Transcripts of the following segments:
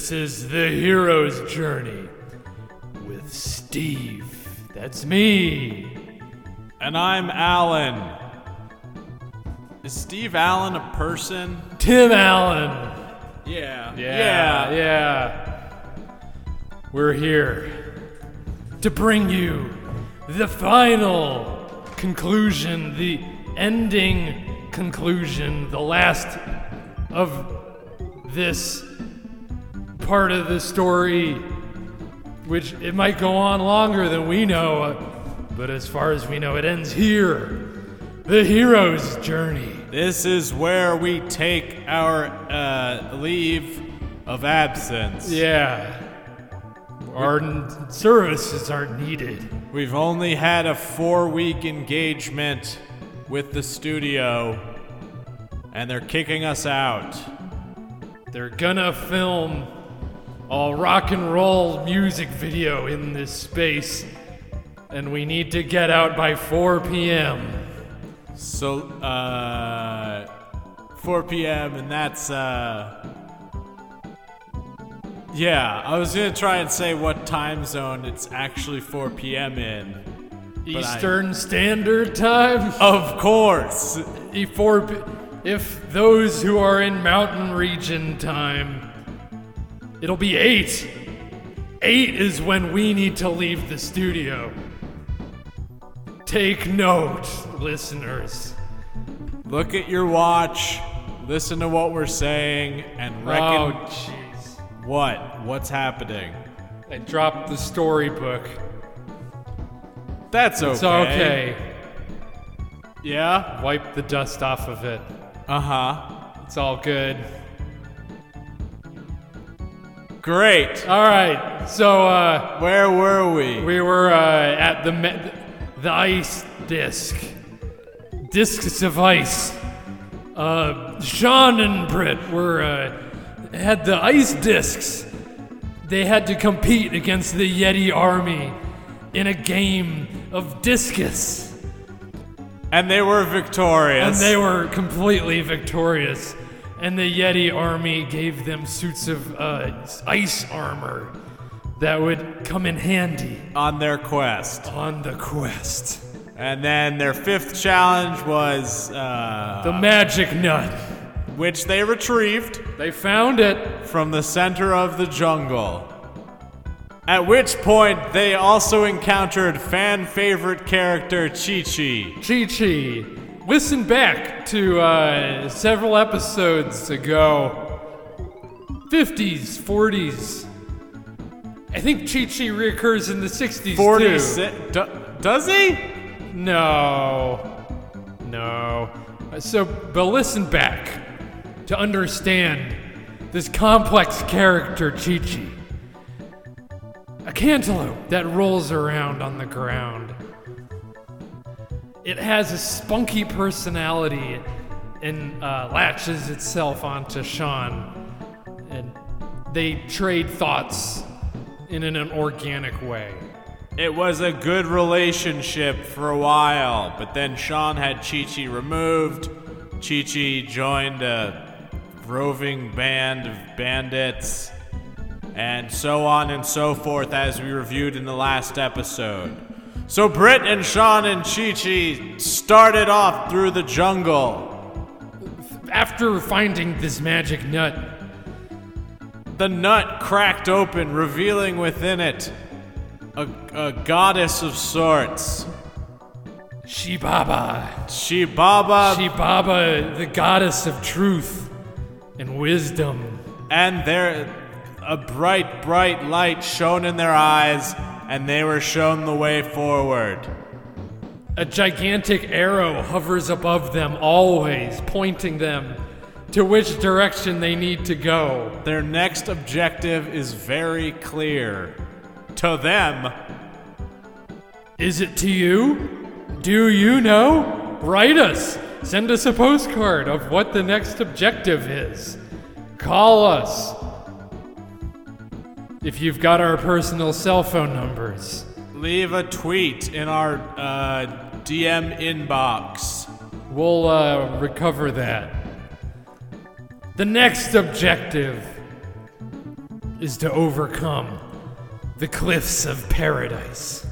This is the hero's journey with Steve. That's me. And I'm Allen. Is Steve Allen a person? Tim Allen. Yeah. Yeah, yeah. We're here to bring you the final conclusion, the ending conclusion, the last of this part of the story, which it might go on longer than we know, uh, but as far as we know, it ends here. The hero's journey. This is where we take our uh, leave of absence. Yeah. Our n- services aren't needed. We've only had a four week engagement with the studio, and they're kicking us out. They're gonna film a rock and roll music video in this space, and we need to get out by 4 p.m. So, uh, 4 p.m., and that's, uh, yeah, I was gonna try and say what time zone it's actually 4 p.m. in. But I- Eastern Standard Time? Of course! Four if those who are in mountain region time, it'll be 8. 8 is when we need to leave the studio. Take note, listeners. Look at your watch, listen to what we're saying, and reckon Oh, jeez. what? What's happening? I dropped the storybook. That's okay. It's okay. Yeah? Wipe the dust off of it. Uh huh. It's all good. Great. All right. So uh, Where were we? we were uh, at the me- the ice disc, discs of ice. Uh, Sean and Britt were uh, had the ice discs. They had to compete against the Yeti army in a game of discus. And they were victorious. And they were completely victorious. And the Yeti army gave them suits of uh, ice armor that would come in handy on their quest. on the quest. And then their fifth challenge was, uh, The magic nut. which they retrieved They found it. from the center of the jungle. At which point, they also encountered fan favorite character Chi Chi. Chi Chi. Listen back to uh, several episodes ago 50s, 40s. I think Chi Chi reoccurs in the 60s. too. 46. Do, does he? No. No. So, but listen back to understand this complex character, Chi Chi. A cantaloupe that rolls around on the ground. It has a spunky personality and uh, latches itself onto Sean. And they trade thoughts in an organic way. It was a good relationship for a while, but then Sean had Chi Chi removed. Chi Chi joined a roving band of bandits, and so on and so forth, as we reviewed in the last episode. So Britt and Sean and Chi Chi started off through the jungle. After finding this magic nut, The nut cracked open, revealing within it a, a goddess of sorts. Shibaba. Shibaba Shibaba, the goddess of truth and wisdom. and there a bright bright light shone in their eyes and they were shown the way forward A gigantic arrow hovers above them, always pointing them to which direction they need to go. their next objective is very clear to them Is it to you? Do you know? Write us. Send us a postcard of what the next objective is. Call us. If you've got our personal cell phone numbers. leave a tweet in our uh, dm inbox We'll uh, recover that. The next objective is to overcome the cliffs of paradise.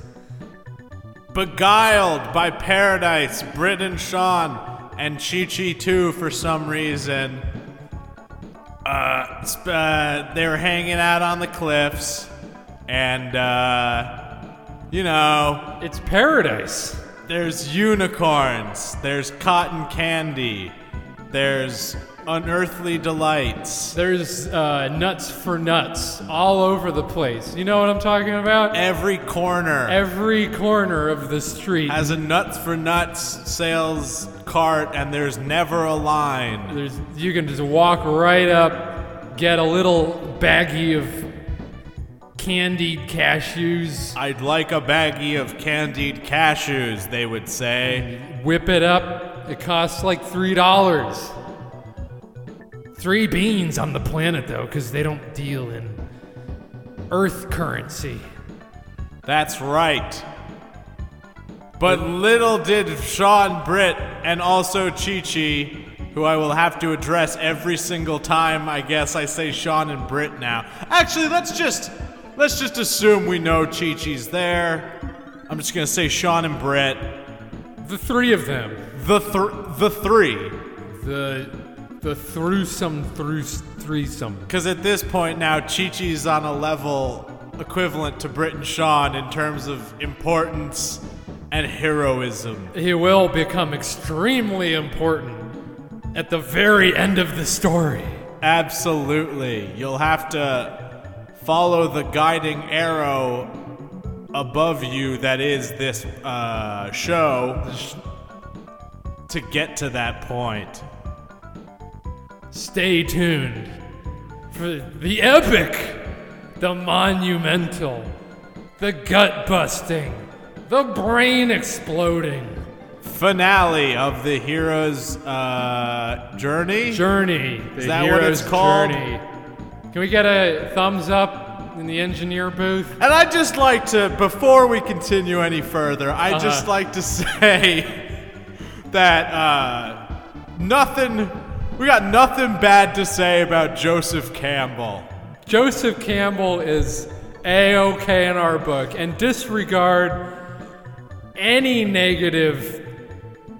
Beguiled by paradise, Britt and Sean, and Chi Chi too for some reason. Uh, uh, they were hanging out on the cliffs, and, uh, you know, It's paradise. There's unicorns. There's cotton candy. There's unearthly delights. There's uh, nuts for nuts all over the place. You know what I'm talking about? Every corner Every corner of the street. has a nuts for nuts sales cart, and there's never a line. There's you can just walk right up, get a little baggie of candied cashews, I'd like a baggie of candied cashews, they would say. whip it up. It costs like three dollars. Three beans on the planet though, because they don't deal in Earth currency. That's right. But little did Sean Britt and also Chi Chi, who I will have to address every single time I guess I say Sean and Britt now. Actually, let's just let's just assume we know Chi Chi's there. I'm just gonna say Sean and Britt. The three of them. The th- the three. The the threesome through threesome. Because at this point now, Chi Chi's on a level equivalent to Britt and Sean in terms of importance and heroism. He will become extremely important at the very end of the story. Absolutely. You'll have to follow the guiding arrow above you that is this uh, show to get to that point. Stay tuned for the epic, the monumental, the gut busting, the brain exploding Finale of the hero's uh, journey. journey. The that what it's called? Journey. Can we get a thumbs up in the engineer booth? And I'd just like to, before we continue any further, I'd Uh-huh. just like to say that uh, nothing, we got nothing bad to say about Joseph Campbell. Joseph Campbell is a okay in our book, and disregard any negative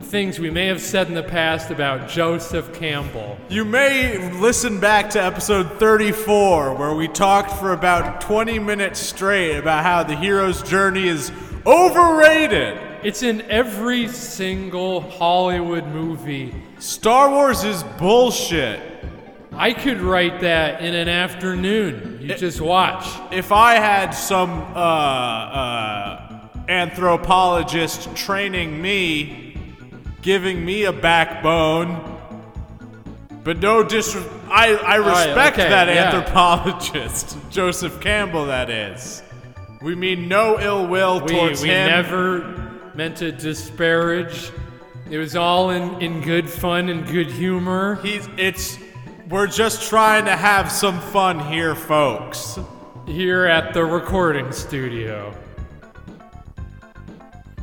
things we may have said in the past about Joseph Campbell. You may listen back to episode 34, where we talked for about 20 minutes straight about how the hero's journey is overrated. It's in every single Hollywood movie. Star Wars is bullshit. I could write that in an afternoon. You just watch. If I had some uh, uh, anthropologist training me, giving me a backbone, but no disres- I, I right, respect okay, that yeah. anthropologist, Joseph Campbell, that is. We mean no ill will We, towards we him. never meant to disparage. It was all in, in good fun and good humor. He's it's we're just trying to have some fun here, folks. here at the recording studio.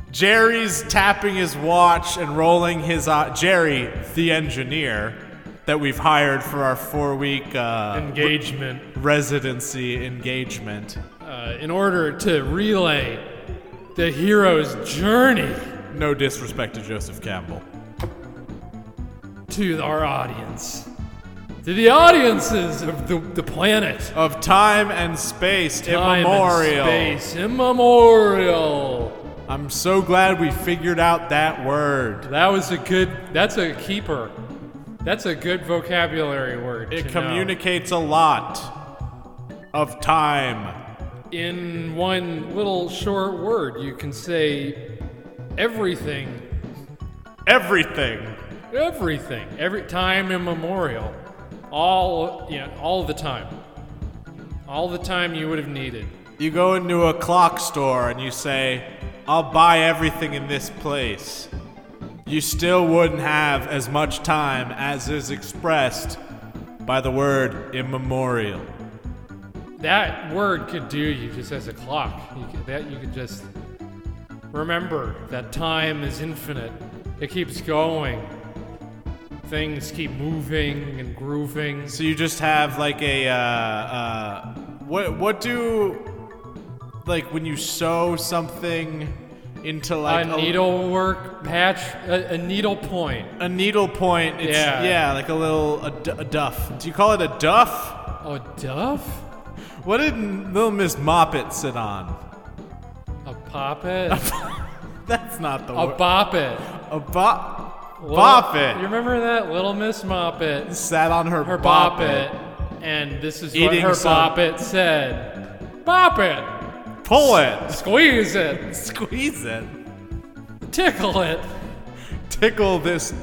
Jerry's tapping his watch and rolling his eye. Jerry, the engineer that we've hired for our four-week uh, Engagement residency engagement. uh, in order to relay the hero's journey No disrespect to Joseph Campbell. to our audience, to the audiences of the, the planet. Of time and space, Time and immemorial. space, immemorial. I'm so glad we figured out that word. That was a good. That's a keeper. That's a good vocabulary word. It to know. communicates a lot of time. In one little short word. You can say everything, Everything. everything, every time immemorial, all you know, all the time, all the time you would have needed. You go into a clock store and you say, I'll buy everything in this place. You still wouldn't have as much time as is expressed by the word immemorial. That word could do you just as a clock. You could, that you could just remember that time is infinite. It keeps going. things keep moving and grooving. So you just have like a uh, uh, what? What do like when you sew something into like a needlework patch, a, a needle point. A needle point. It's, Yeah. yeah, like a little a, a duff. Do you call it a duff? Oh, duff? What did Little Miss Moppet sit on? A poppet? That's not the word. a word. boppet. A bop. Little- Bop You remember that? Little Miss Moppet. Sat on her, Her bop boppet. And this is Eating what her some- boppet said. Bop it. Pull it. Squeeze it. Squeeze it. Tickle it. Tickle this.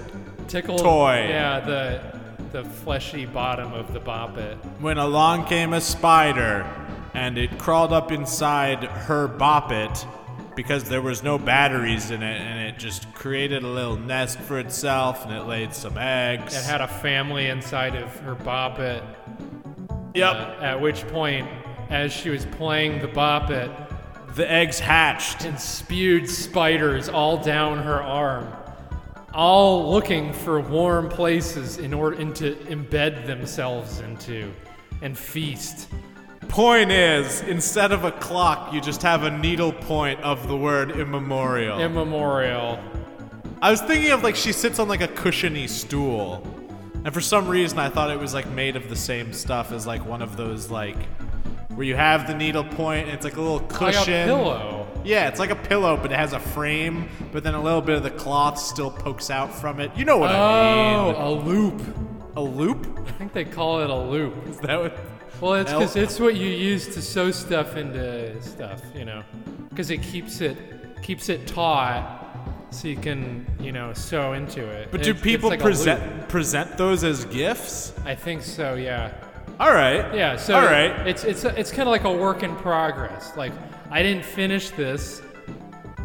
Tickle. Toy. Yeah, the the fleshy bottom of the boppet. When along came a spider, and it crawled up inside her boppet because there was no batteries in it, and it just created a little nest for itself, and it laid some eggs. It had a family inside of her boppet. yep. Uh, at which point, as she was playing the boppet, the eggs hatched. and spewed spiders all down her arm, all looking for warm places in order to embed themselves into and feast. Point is, instead of a clock, you just have a needle point of the word immemorial. Immemorial. I was thinking of like she sits on like a cushiony stool. And for some reason I thought it was like made of the same stuff as like one of those like where you have the needle point and it's like a little cushion. Like a pillow. Yeah, it's like a pillow, but it has a frame, but then a little bit of the cloth still pokes out from it. You know what I oh, mean. Oh, a loop. A loop? I think they call it a loop. Is that what Well, it's because it's what you use to sew stuff into stuff, you know, because it keeps it keeps it taut, so you can you know sew into it. But do it's people like a present loop. present those as gifts? I think so. Yeah. All right. Yeah. So All right. it's it's it's kind of like a work in progress. Like I didn't finish this,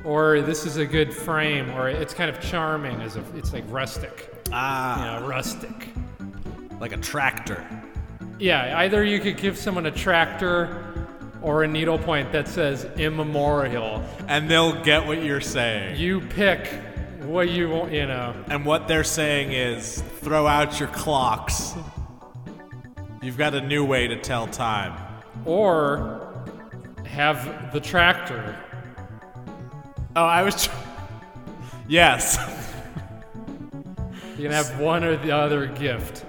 or this is a good frame, or it's kind of charming as a it's like rustic. Ah, You know, rustic. like a tractor. Yeah, either you could give someone a tractor or a needlepoint that says immemorial. And they'll get what you're saying. You pick what you want, you know. And what they're saying is throw out your clocks. You've got a new way to tell time. Or have the tractor. Oh, I was. Tr- yes. You can have one or the other gift.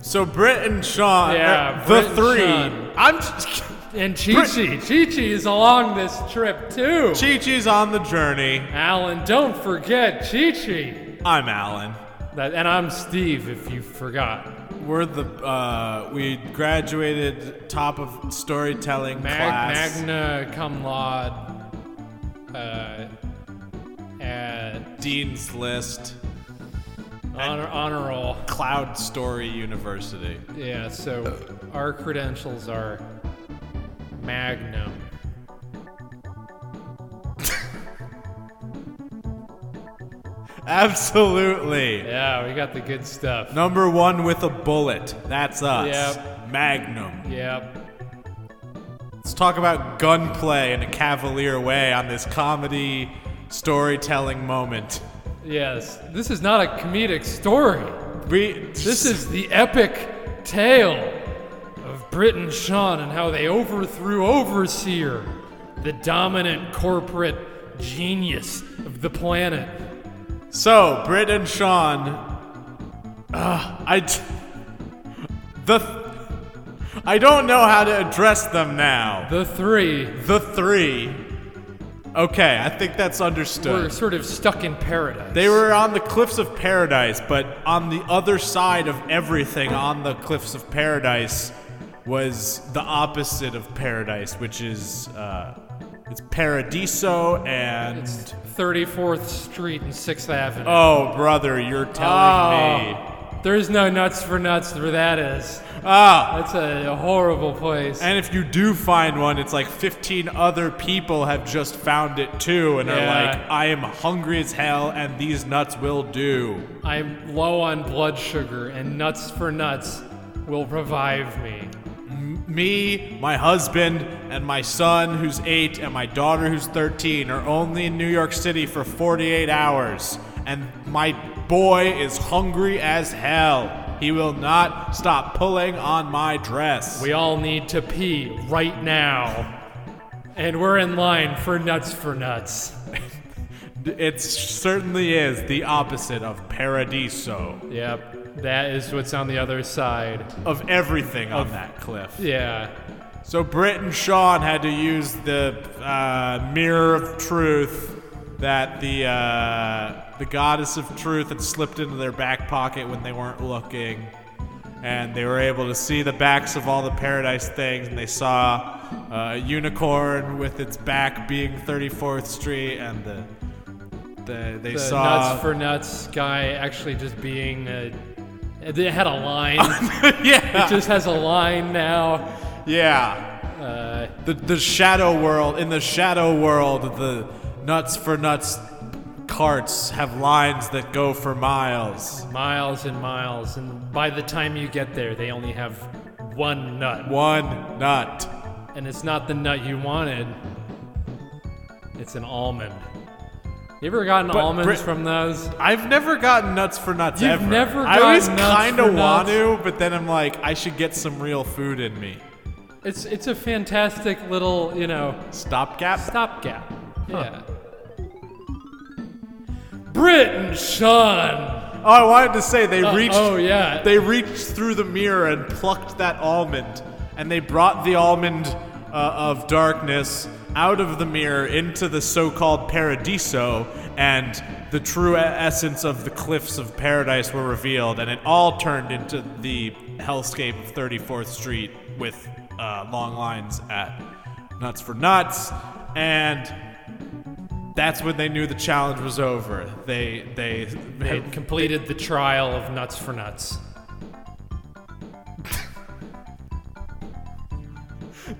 So Britt and Sean, Yeah, uh, Britt the and three. I'm just. And Chi Chi. Chi Chi is along this trip too. Chi Chi's on the journey. Allen, don't forget Chi Chi. I'm Allen. That, and I'm Steve, if you forgot. We're the uh, we graduated top of storytelling Mag- class. Magna cum laude. Uh, at Dean's List, honor, honor roll. Cloud Story University. Yeah, so our credentials are Magnum. Absolutely. Yeah, we got the good stuff. Number one with a bullet. That's us. Yep. Magnum. Yep. Let's talk about gunplay in a cavalier way on this comedy storytelling moment. Yes. This is not a comedic story. We This is the epic tale of Britt and Sean and how they overthrew Overseer, the dominant corporate genius of the planet. So Britt and Sean. Uh, I t- the I don't know how to address them now. The three The three. Okay, I think that's were understood. sort of stuck in paradise. They were on the cliffs of paradise, but on the other side of everything on the cliffs of paradise was the opposite of paradise, which is uh, it's paradiso and It's 34th Street and 6th Avenue. oh brother, you're telling me There's no nuts for nuts where that is. ah. That's a, horrible place. And if you do find one, it's like 15 other people have just found it too, and are like, I am hungry as hell, and these nuts will do. I'm low on blood sugar, and nuts for nuts will revive me. Me, my husband, and my son, who's eight, and my daughter, who's 13, are only in New York City for 48 hours. And my boy is hungry as hell. He will not stop pulling on my dress. We all need to pee right now. And we're in line for nuts for nuts. It certainly is the opposite of Paradiso, Yep, that is what's on the other side. of everything on that cliff. Yeah. So Britt and Sean had to use the uh, mirror of truth that the uh, the goddess of truth had slipped into their back pocket when they weren't looking, and they were able to see the backs of all the paradise things, and they saw uh, a unicorn with its back being 34th Street, and the, the they The saw nuts for nuts guy actually just being a. It had a line. yeah it just has a line now. yeah Uh, the the shadow world in the shadow world the nuts for nuts carts have lines that go for miles miles and miles, and by the time you get there, they only have one nut. one nut And it's not the nut you wanted, it's an almond. You ever gotten But almonds Britt- from those? I've never gotten nuts for nuts You've ever. never I always gotten nuts kind for of want nuts? to, but then I'm like, I should get some real food in me. It's it's a fantastic little, you know, Stopgap. stopgap. Yeah. Britt and Sean. Oh, I wanted to say they Uh, reached. oh, yeah. They reached through the mirror and plucked that almond, and they brought the almond uh, of darkness out of the mirror into the so-called paradiso, and the true essence of the cliffs of paradise were revealed, and it all turned into the hellscape of 34th Street with uh, long lines at Nuts for Nuts, and that's when they knew the challenge was over. They they They completed the trial of nuts for nuts.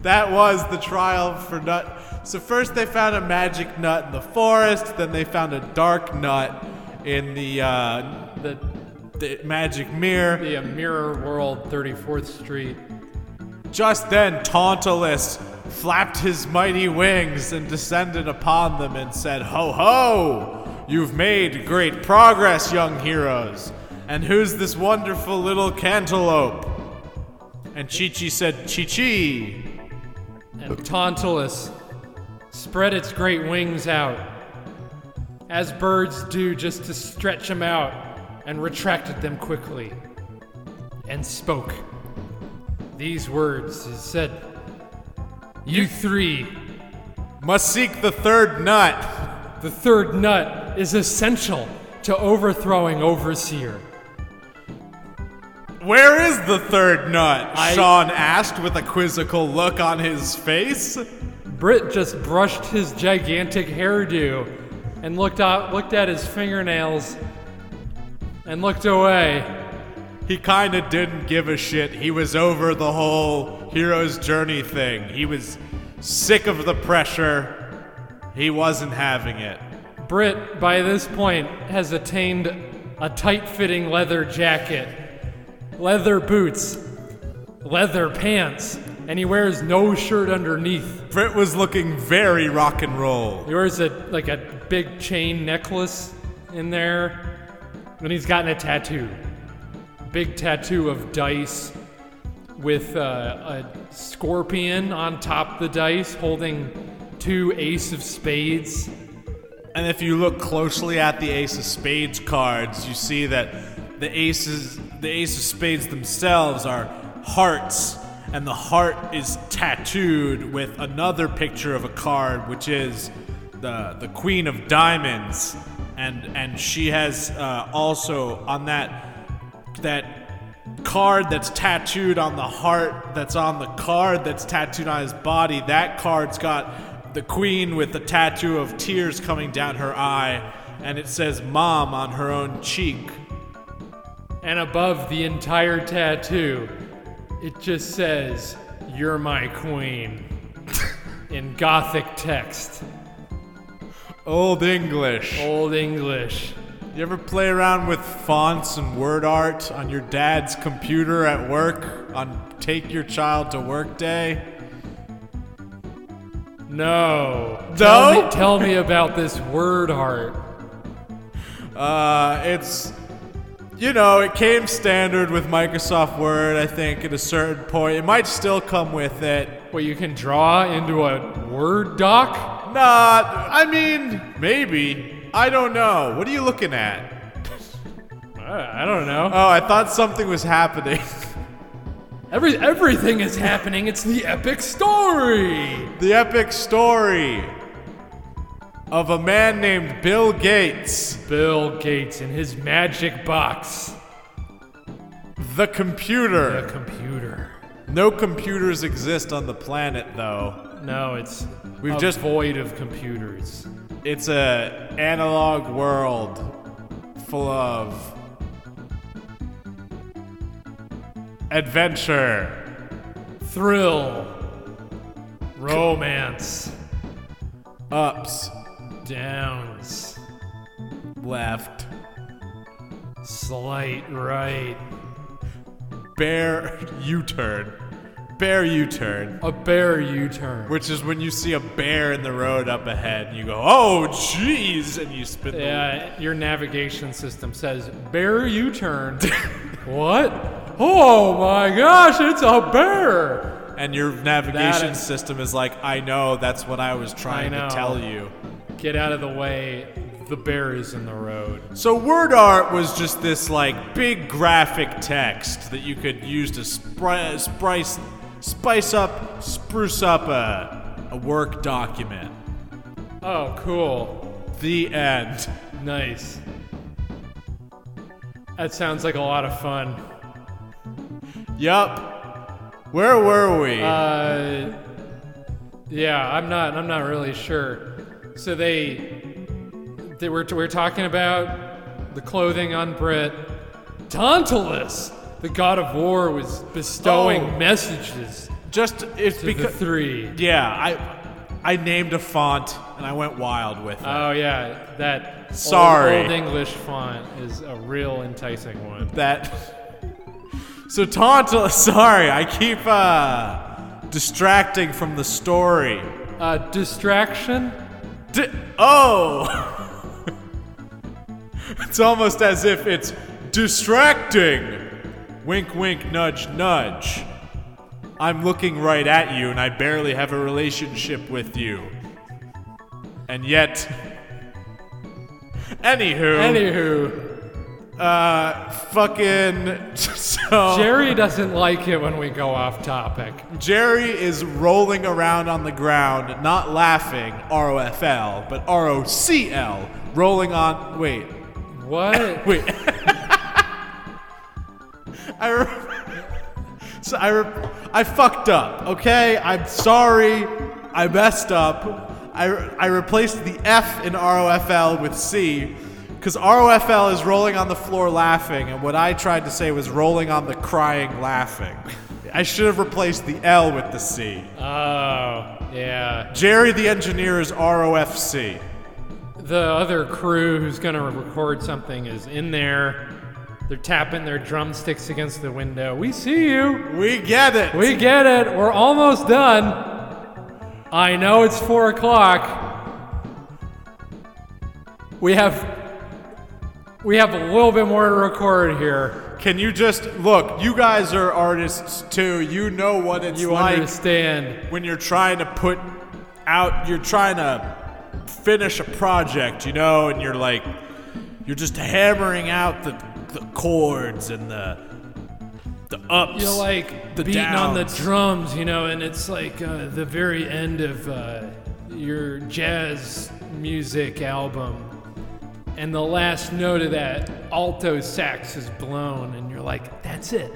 That was the trial for nut. So first they found a magic nut in the forest, then they found a dark nut in the uh, The the magic mirror. the uh, Mirror World 34th Street. Just then Tantalus flapped his mighty wings and descended upon them and said, "Ho ho! You've made great progress, young heroes. And who's this wonderful little cantaloupe?" And Chi Chi said, "Chi Chi." Tantalus spread its great wings out, as birds do just to stretch them out, and retracted them quickly, and spoke. These words it said, You three, Must seek the third nut. the third nut is essential to overthrowing Overseer. Where is the third nut? I- Sean asked with a quizzical look on his face. Britt just brushed his gigantic hairdo and looked out, looked at his fingernails and looked away. He kinda didn't give a shit. He was over the whole hero's journey thing. He was sick of the pressure. He wasn't having it. Britt, by this point, has attained a tight fitting leather jacket, leather boots, leather pants, and he wears no shirt underneath. Britt was looking very rock and roll. He wears a like a big chain necklace in there, and he's gotten a tattoo, big tattoo of dice with uh, a scorpion on top of the dice, holding two ace of spades. And if you look closely at the Ace of Spades cards, you see that the aces, the Ace of Spades themselves are hearts, and the heart is tattooed with another picture of a card, which is the the Queen of Diamonds, and and she has uh, also on that that card that's tattooed on the heart that's on the card that's tattooed on his body that card's got the queen with the tattoo of tears coming down her eye and it says mom on her own cheek And above the entire tattoo, it just says, You're my queen. in Gothic text, old english Old English. you ever play around with fonts and word art on your dad's computer at work on take your child to work day No. No? Tell me, tell me about this word art. Uh, it's, you know, it came standard with Microsoft Word, I think, at a certain point. It might still come with it. What you can draw into a Word doc? Nah, I mean, maybe. I don't know. What are you looking at? I I don't know. Oh, I thought something was happening. Every everything is happening. It's the epic story. the epic story of a man named Bill Gates, Bill Gates in his magic box. the computer. A computer. No computers exist on the planet, though. No, it's We've a just- void of computers. It's a analog world full of adventure, Thrill. Romance. ups, Downs. left, Slight right. bear U-turn, bear U-turn, A bear U-turn. which is when you see a bear in the road up ahead and you go, "Oh, jeez," and you spin the Yeah, your navigation system says bear U-turn. what? Oh my gosh, it's a bear. and your navigation That- system is like, "I know, that's what I was trying I to know. tell you." Get out of the way. The bear is in the road. So word art was just this like big graphic text that you could use to spri- spice, spice up, spruce up a, a work document. Oh, cool. The end. Nice. That sounds like a lot of fun. Yup. Where were we? Uh, yeah, I'm not. I'm not really sure. So they, they were. We're talking about the clothing on Britt. Tantalus, the god of war, was bestowing Oh. messages just it's to the because three. yeah, I I named a font and I went wild with it. Oh yeah, that old- Sorry. old, English font is a real enticing one. that so Tantalus. Sorry, I keep uh distracting from the story. Uh, distraction. Di- oh! it's almost as if it's distracting. Wink, wink, nudge, nudge. I'm looking right at you, and I barely have a relationship with you. And yet. Anywho. Anywho, Uh, fucking. So. Jerry doesn't like it when we go off topic. Jerry is rolling around on the ground, not laughing, R-O-F-L, but R-O-C-L, rolling on. Wait, What? wait. I. Re- so I. Re- I fucked up. Okay, I'm sorry. I messed up. I. Re- I replaced the F in R-O-F-L with C. Because R-O-F-L is rolling on the floor laughing, and what I tried to say was rolling on the crying laughing. I should have replaced the L with the C. Oh, yeah. Jerry the engineer is ROFC. The other crew who's gonna record something is in there. They're tapping their drumsticks against the window. We see you. We get it. We get it. We're almost done. I know it's four o'clock. We have we have a little bit more to record here. Can you just look? You guys are artists too. You know what it's You like understand? when you're trying to put out. You're trying to finish a project, you know, and you're like, you're just hammering out the the chords and the the ups. You're like the beating on the downs. drums, you know, and it's like uh, the very end of uh, your jazz music album. And the last note of that alto sax is blown, and you're like, that's it.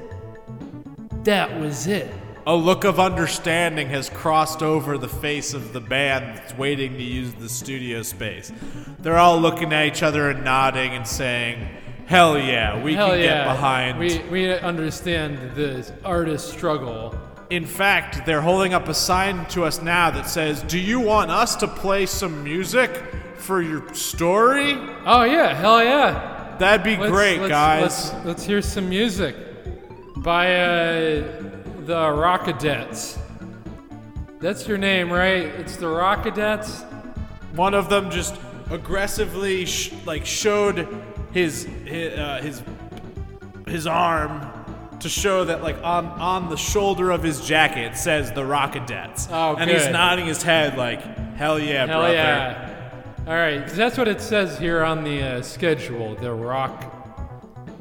That was it. A look of understanding has crossed over the face of the band that's waiting to use the studio space. They're all looking at each other and nodding and saying, Hell yeah, we Hell can yeah. get behind. We, we understand the artist struggle. In fact, they're holding up a sign to us now that says, Do you want us to play some music for your story? Oh, yeah, hell yeah. That'd be Let's- great, let's- guys. Let's, let's hear some music by uh, the Rockadettes. That's your name, right? It's the Rockadettes? One of them just aggressively sh- like showed his his uh, his, his arm to show that like on on the shoulder of his jacket says the Rockadettes. Oh, and he's good. nodding his head like hell yeah, Hell brother. yeah. All right, that's what it says here on the uh, schedule. The rock,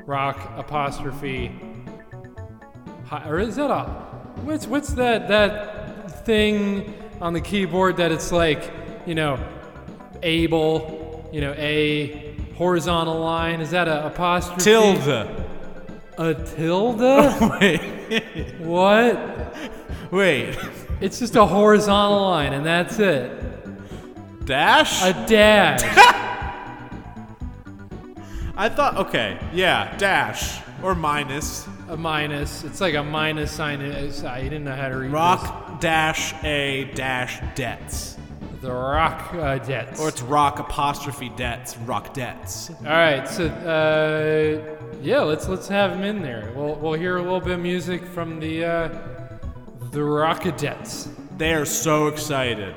rock apostrophe. Hi, or is that a? What's what's that that thing on the keyboard that it's like you know, able, you know, a horizontal line. Is that a apostrophe? Tilde. A tilde? Oh, wait. what? Wait. It's just a horizontal line, and that's it. Dash? A dash. I thought okay, yeah, dash or minus. a minus. It's like a minus sign. I didn't know how to read Rock dash a dash debts. The rock uh, debts. Or it's rock apostrophe debts, rock debts. All right, so uh, yeah, let's let's have him in there. We'll we'll hear a little bit of music from the uh, the Rockadettes. They are so excited.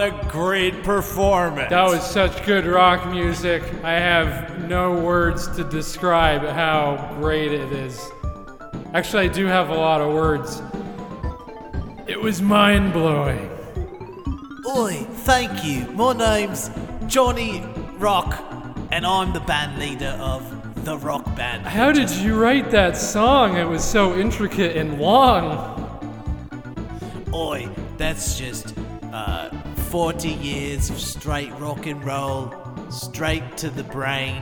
A great performance. That was such good rock music. I have no words to describe how great it is. Actually, I do have a lot of words. It was mind blowing. Oi, thank you. My name's Johnny Rock, and I'm the band leader of the rock band. How did you write that song? It was so intricate and long. Oi, that's just 40 years of straight rock and roll, straight to the brain,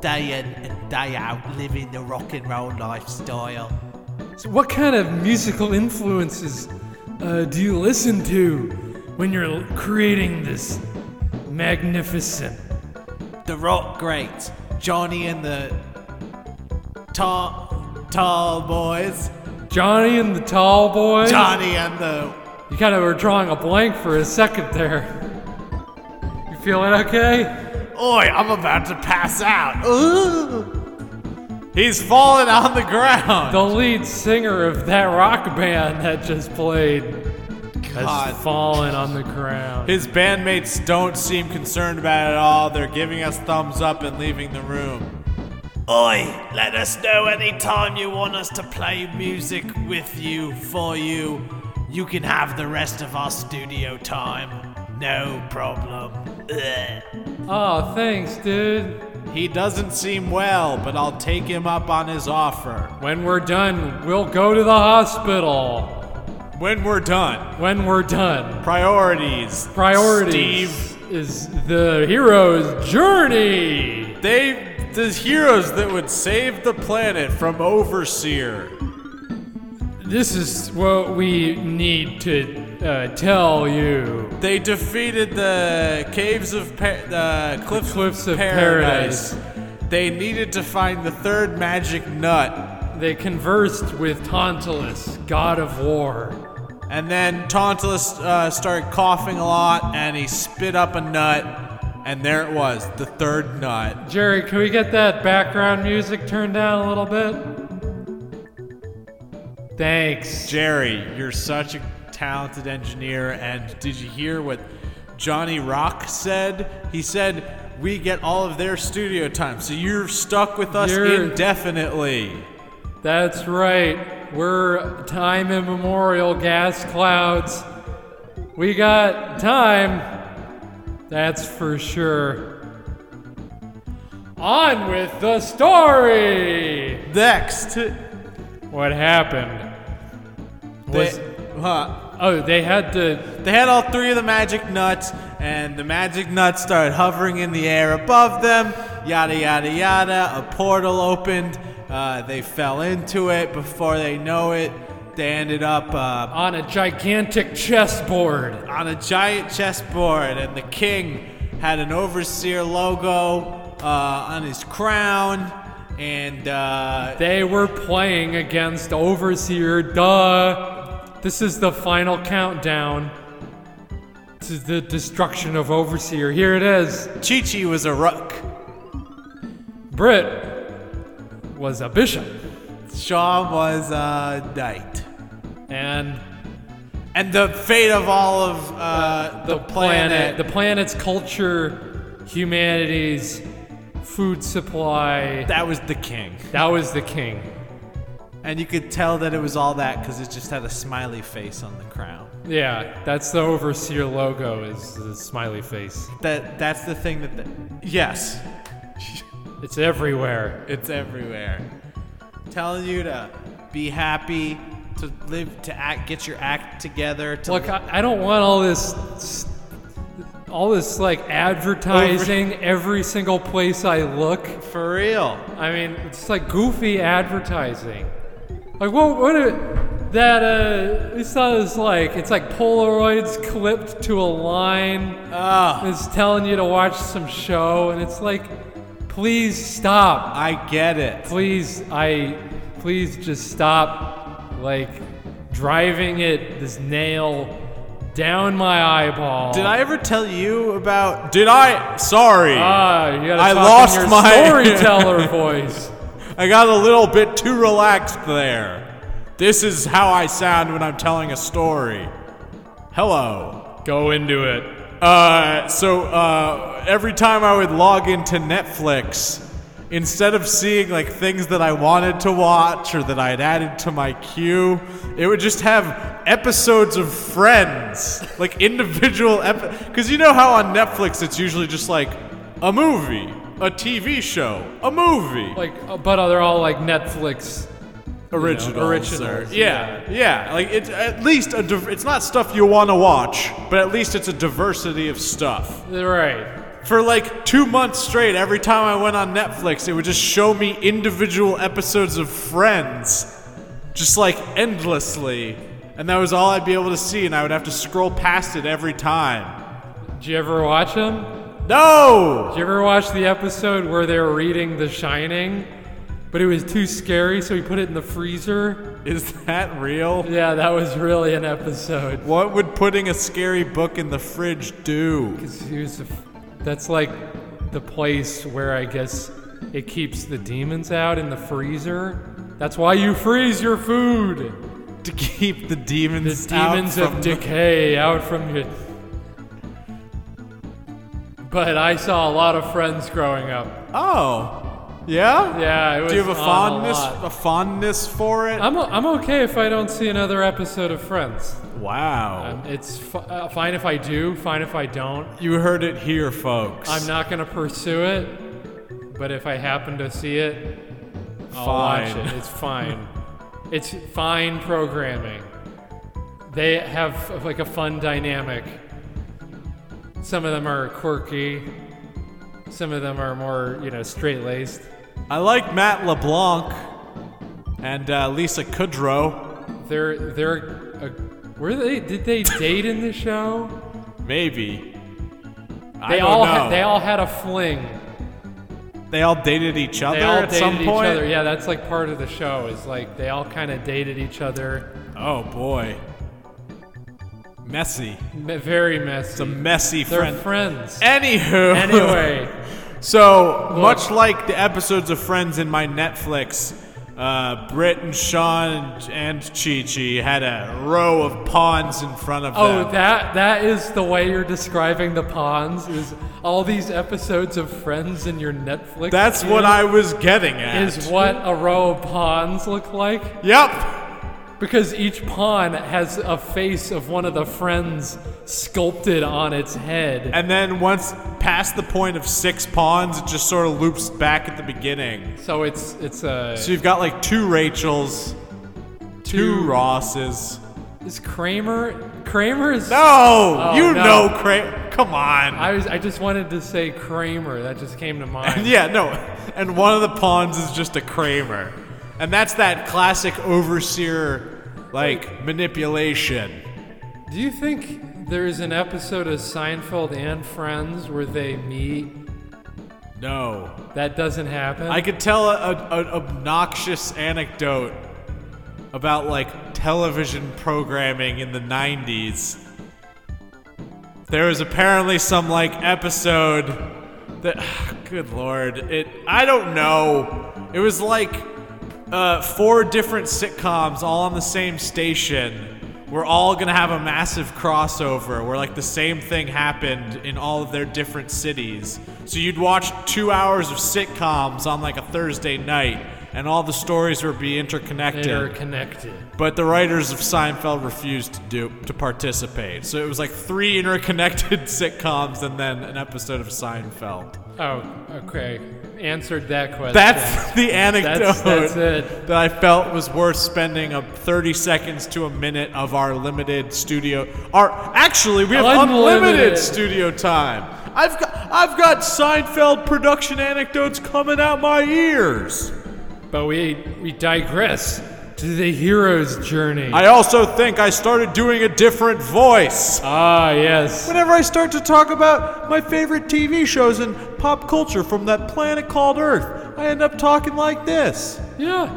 day in and day out, living the rock and roll lifestyle. So, what kind of musical influences uh, do you listen to when you're creating this magnificent? The rock greats, Johnny and the Tall, tall Boys, Johnny and the Tall Boys? Johnny and the You kind of were drawing a blank for a second there. You feeling okay? Oi, I'm about to pass out. Ooh. He's falling on the ground. The lead singer of that rock band that just played God. has fallen on the ground. His bandmates don't seem concerned about it at all. They're giving us thumbs up and leaving the room. Oi, let us know anytime you want us to play music with you, for you. You can have the rest of our studio time. No problem. Ugh. Oh, thanks, dude. He doesn't seem well, but I'll take him up on his offer. When we're done, we'll go to the hospital. When we're done. When we're done. Priorities. Priorities Steve. is the hero's journey. They the heroes that would save the planet from Overseer. This is what we need to uh, tell you. They defeated the caves of pa- the cliffs, Cliffs of of paradise. They needed to find the third magic nut, They conversed with Tantalus, god of war. and then Tantalus uh, started coughing a lot, and he spit up a nut, and there it was, the third nut. Jerry, can we get that background music turned down a little bit? Thanks. Jerry, you're such a talented engineer, and did you hear what Johnny Rock said? He said we get all of their studio time, so you're stuck with us You're- indefinitely. That's right. We're time immemorial gas clouds. We got time. That's for sure. On with the story. Next, What happened? Was they, huh, oh they had to they had all three of the magic nuts, and the magic nuts started hovering in the air above them. Yada yada yada. A portal opened. Uh, they fell into it. Before they know it, they ended up uh, on a gigantic chessboard. on a giant chessboard, and the king had an overseer logo uh, on his crown, and uh, They were playing against Overseer. Duh. This is the final countdown to the destruction of Overseer. Here it is. Chi Chi was a rook. Britt was a bishop, Shaw was a knight. and And the fate of all of uh, the, planet. the planet's culture, humanity's food supply. that was the king. That was the king. And you could tell that it was all that because it just had a smiley face on the crown. Yeah, that's the Overseer logo. Is the smiley face. That that's the thing that. The, yes, It's everywhere. it's everywhere. Telling you to be happy, to live, to act, get your act together. To Look, I, I don't want all this, all this like advertising every single place I look. for real. I mean, it's like goofy advertising. Like what? What? It, that uh, this is like it's like Polaroids clipped to a line. Oh, It's telling you to watch some show, and it's like, please stop. I get it. Please, I, please just stop, like, driving it this nail down my eyeball. Did I ever tell you about? Did I? Sorry. Ah, you gotta I talk lost in your my- storyteller voice. I got a little bit too relaxed there. This is how I sound when I'm telling a story. Hello. Go into it. Uh, so uh, every time I would log into Netflix, instead of seeing like things that I wanted to watch or that I had added to my queue, it would just have episodes of Friends, like individual episodes. Because you know how on Netflix it's usually just like a movie, a TV show, a movie. Like, uh, but they're all like Netflix. originals. originals, or- yeah, yeah. Like it's at least a. Div- it's not stuff you want to watch, but at least it's a diversity of stuff. Right. For like two months straight, every time I went on Netflix, it would just show me individual episodes of Friends, just like endlessly, and that was all I'd be able to see, and I would have to scroll past it every time. Did you ever watch them? No. Did you ever watch the episode where they were reading The Shining, but it was too scary, so he put it in the freezer? Is that real? Yeah, that was really an episode. What would putting a scary book in the fridge do? He was a f- that's like the place where I guess it keeps the demons out in the freezer. That's why you freeze your food. To keep the The demons, out demons from of the- decay out from you. But I saw a lot of friends growing up. Oh, yeah. Yeah, it was Do you have a fondness, lot. a fondness for it? I'm, I'm okay if I don't see another episode of Friends. wow. It's f- uh, fine if I do, fine if I don't. you heard it here, folks. I'm not going to pursue it, but if I happen to see it, I'll watch it. It's fine. it's fine programming. They have like a fun dynamic. Some of them are quirky. Some of them are more, you know, straight-laced. I like Matt LeBlanc and uh, Lisa Kudrow. They're they're uh, were they did they date in the show? Maybe. I They don't all know. ha- they all had a fling. They all dated each other They all at dated some each point. other. Yeah, that's like part of the show. Is like they all kind of dated each other. Oh boy. Messy. Me- very messy. It's a messy They're friend. friends. Anywho. Anyway, So, much like the episodes of Friends in my Netflix, uh, Britt and Sean and Chi Chi had a row of pawns in front of them. oh, that that is the way you're describing the pawns. Is all these episodes of Friends in your Netflix? That's what I was getting at. is what a row of pawns look like. Yep. Because each pawn has a face of one of the friends sculpted on its head. And then once past the point of six pawns, it just sort of loops back at the beginning. So it's it's a So you've got like two Rachels, two, Two- Rosses. is Kramer Kramer is No, oh, you no. know, Kramer. come on. I was I just wanted to say Kramer. That just came to mind. yeah, no, and one of the pawns is just a Kramer, and that's that classic overseer like manipulation. Do you think there's an episode of Seinfeld and Friends where they meet? No, That doesn't happen. I could tell an obnoxious anecdote about like television programming in the 90s. There was apparently some like episode that good lord, it I don't know. It was like uh, four different sitcoms all on the same station. We're all gonna have a massive crossover where like the same thing happened in all of their different cities. So you'd watch two hours of sitcoms on like a Thursday night, and all the stories would be interconnected. They're connected. But the writers of Seinfeld refused to do to participate. So it was like three interconnected sitcoms and then an episode of Seinfeld. Oh, okay. Answered that question. That's the anecdote That's- that's it. that I felt was worth spending a 30 seconds to a minute of our limited studio. Our actually we have unlimited, Unlimited. studio time. I've got I've got Seinfeld production anecdotes coming out my ears. But we we digress to the hero's journey. I also think I started doing a different voice. ah, yes. Whenever I start to talk about my favorite TV shows and pop culture from that planet called Earth, I end up talking like this. Yeah.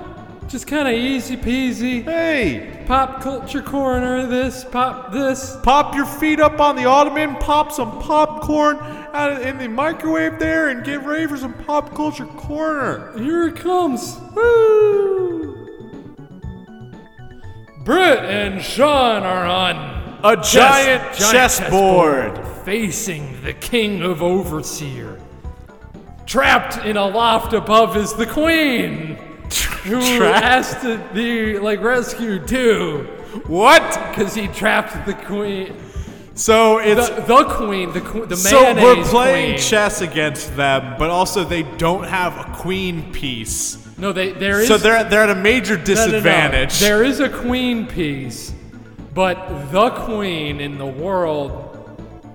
Just kind of easy peasy. Hey, Pop culture corner. This pop this. pop your feet up on the ottoman, pop some popcorn out in the microwave there, and get ready for some pop culture corner. Here it comes. Woo! Britt and Sean are on A giant, chess- chessboard. facing the king of Overseer. Trapped in a loft above is the queen, who Trapped? has to be like rescued too, What? because he trapped the queen. So it's The, queen, the queen, the que- the so mayonnaise we're playing queen. chess against them, but also they don't have a queen piece. No, they there is So they're they're at a major No, no, no. disadvantage. There is a queen piece, but the queen in the world,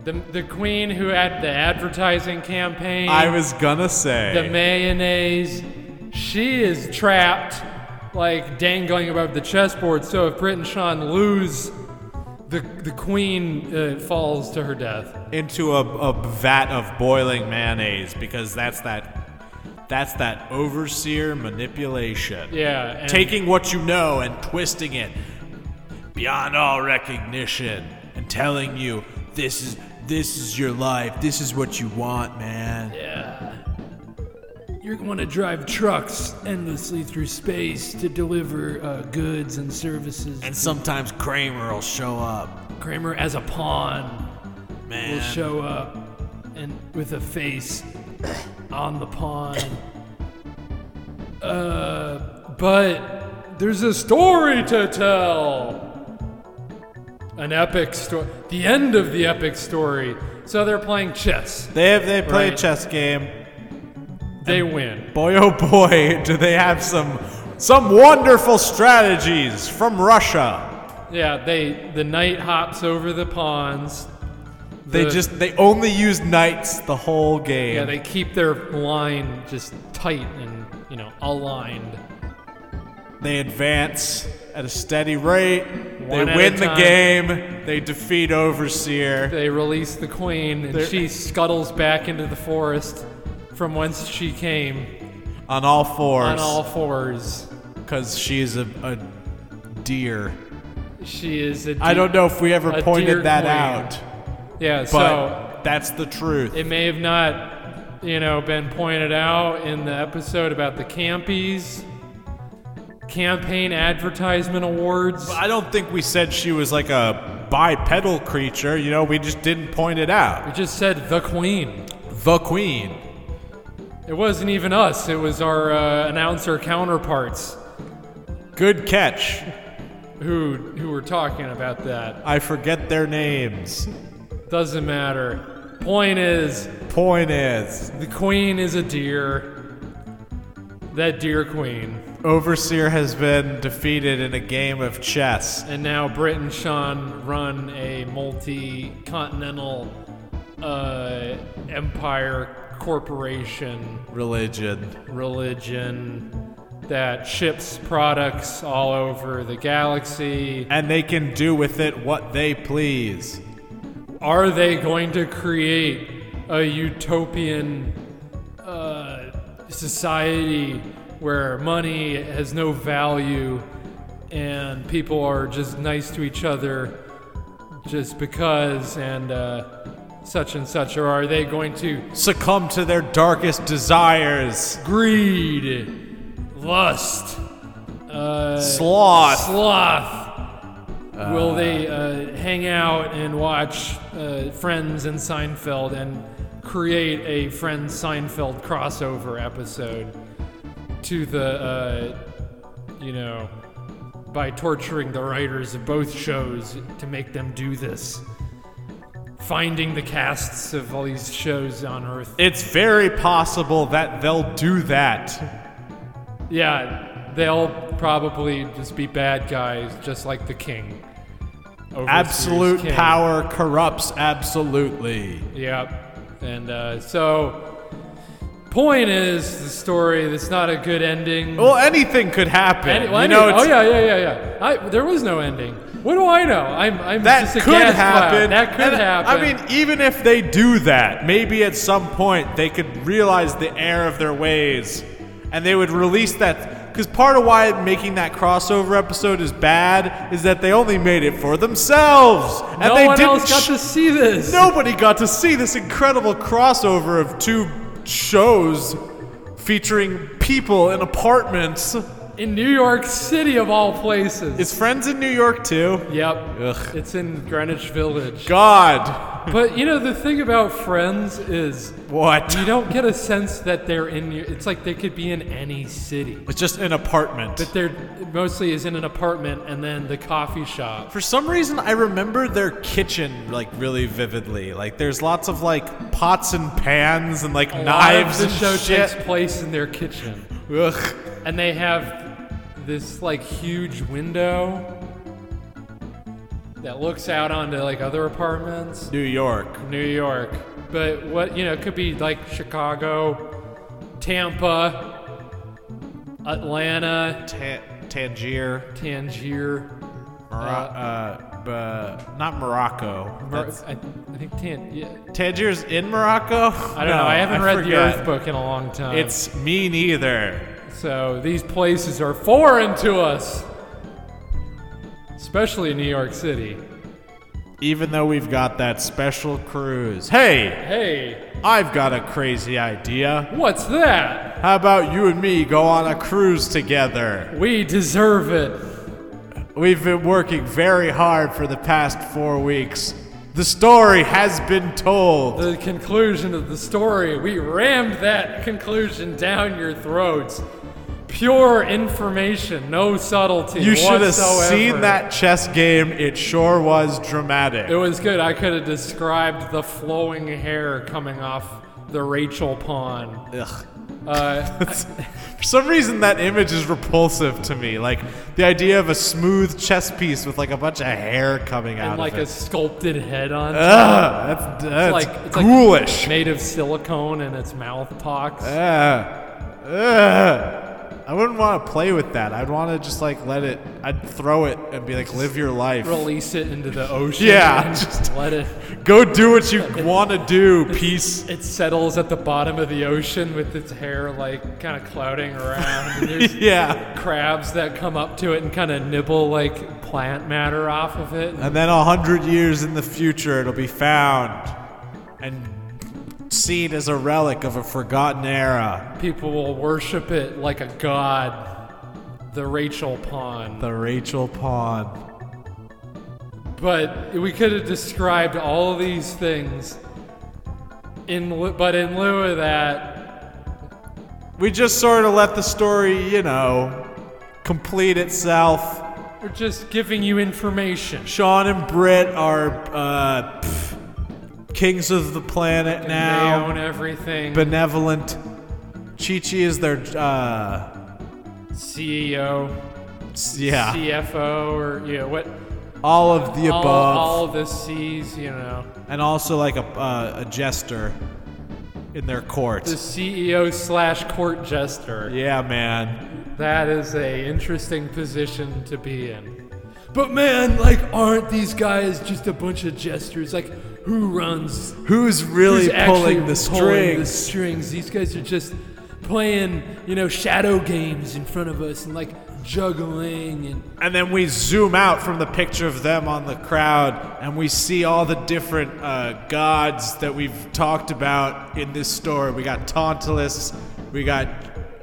the, the queen who had the advertising campaign, I was gonna say. the mayonnaise, she is trapped, like dangling above the chessboard. So if Britt and Sean lose, the the queen uh, falls to her death. into a, a vat of boiling mayonnaise because that's that that's that overseer manipulation. Yeah, Taking what you know and twisting it beyond all recognition and telling you this is this is your life. This is what you want, man. Yeah. You're going to drive trucks endlessly through space to deliver uh, goods and services. And sometimes Kramer will show up. Kramer as a pawn will show up and with a face on the pawn. Uh, but there's a story to tell. An epic story. The end of the epic story. So they're playing chess. They have they play Right. a chess game. They win. Boy oh boy, do they have some some wonderful strategies from Russia. Yeah, they the knight hops over the pawns. They The- just they only use knights the whole game. Yeah, they keep their line just tight and you know aligned. They advance at a steady rate. One they win the game. They defeat Overseer. They release the queen, and They're- she scuttles back into the forest from whence she came on all fours. on all fours. Because she's a, a deer. She is a. I don't know if we ever pointed that queen. out, Yeah, but so that's the truth. it may have not, you know, been pointed out in the episode about the Campies campaign advertisement awards. I don't think we said she was like a bipedal creature. You know, we just didn't point it out. We just said the queen. The queen. It wasn't even us. It was our uh, announcer counterparts. Good catch. who who were talking about that. I forget their names. Doesn't matter. Point is, Point is, the queen is a deer. That deer queen. Overseer has been defeated in a game of chess. And now Britt and Sean run a multi-continental uh, empire corporation Religion. religion that ships products all over the galaxy. And they can do with it what they please. Are they going to create a utopian uh, society where money has no value and people are just nice to each other just because and uh, such and such? Or are they going to Succumb to their darkest desires. greed, lust, uh, Sloth. sloth? Will they uh, hang out and watch uh, Friends and Seinfeld and create a Friends Seinfeld crossover episode to the, uh, you know, by torturing the writers of both shows to make them do this? Finding the casts of all these shows on Earth. It's very possible that they'll do that. Yeah, they'll probably just be bad guys, just like the king. Absolute king. power corrupts absolutely. Yep. And uh, so, point is the story. That's not a good ending. Well, anything could happen. Any- well, you know, oh yeah, yeah, yeah, yeah. I, there was no ending. What do I know? I'm, I'm that just a could gas cloud. happen. That could And, happen. I mean, even if they do that, maybe at some point they could realize the error of their ways, and they would release that. Because part of why making that crossover episode is bad is that they only made it for themselves, and no they one didn't. else got sh- to see this. Nobody got to see this incredible crossover of two shows featuring people in apartments. In New York City, of all places. Is Friends in New York too? yep. Ugh. It's in Greenwich Village. God. But you know the thing about Friends is What? you don't get a sense that they're in. your- It's like they could be in any city. It's just an apartment. But they're mostly is in an apartment and then the coffee shop. For some reason, I remember their kitchen like really vividly. Like, there's lots of like pots and pans and like A lot knives of the and show shit. takes place in their kitchen, Ugh. and they have this like huge window that looks out onto like other apartments. New York. New York. But what, you know, it could be like Chicago, Tampa, Atlanta, Ta- Tangier. Tangier. Moro- uh, uh, not Morocco. That's- I, I think Tan. Yeah. Tangier's in Morocco? I don't know. I haven't read the. Earth book in a long time. It's me neither. So these places are foreign to us, especially New York City. Even though we've got that special cruise. Hey, Hey, I've got a crazy idea. what's that? How about you and me go on a cruise together? We deserve it. We've been working very hard for the past four weeks. The story has been told. The conclusion of the story. We rammed that conclusion down your throats. Pure information, no subtlety. You should have seen that chess game. It sure was dramatic. It was good. I could have described the flowing hair coming off the Rachel pawn. Ugh. Uh, For some reason, that image is repulsive to me. Like the idea of a smooth chess piece with like a bunch of hair coming out and like of a sculpted head on top, Ugh, that's that's like it's like ghoulish. made of silicone and its mouth talks. Ugh. Ugh. I wouldn't want to play with that. I'd want to just like let it. I'd throw it and be like, live your life. Release it into the ocean. Yeah, just- let it. Go do what you want to do. Peace. It settles at the bottom of the ocean with its hair like kind of clouding around. Yeah. crabs that come up to it and kind of nibble like plant matter off of it. And then a hundred years in the future, it'll be found and seen as a relic of a forgotten era. People will worship it like a god. The Rachel Pond. The Rachel Pawn. But we could have described all these things. In but in lieu of that, We just sort of let the story, you know, complete itself. We're just giving you information. Sean and Britt are uh, pff, kings of the planet They now. own everything. Benevolent. Chi Chi is their uh, CEO, yeah, CFO, or you know what? all of the all, above, all the C's. You know, and also like a uh, a jester in their court. the CEO slash court jester. yeah, man. That is a interesting position to be in. But man, like, aren't these guys just a bunch of jesters? Like, who runs? Who's really who's pulling the pulling the strings? strings? These guys are just playing, you know, shadow games in front of us and like juggling and And then we zoom out from the picture of them on the crowd, and we see all the different uh, gods that we've talked about in this story. We got Tantalus, we got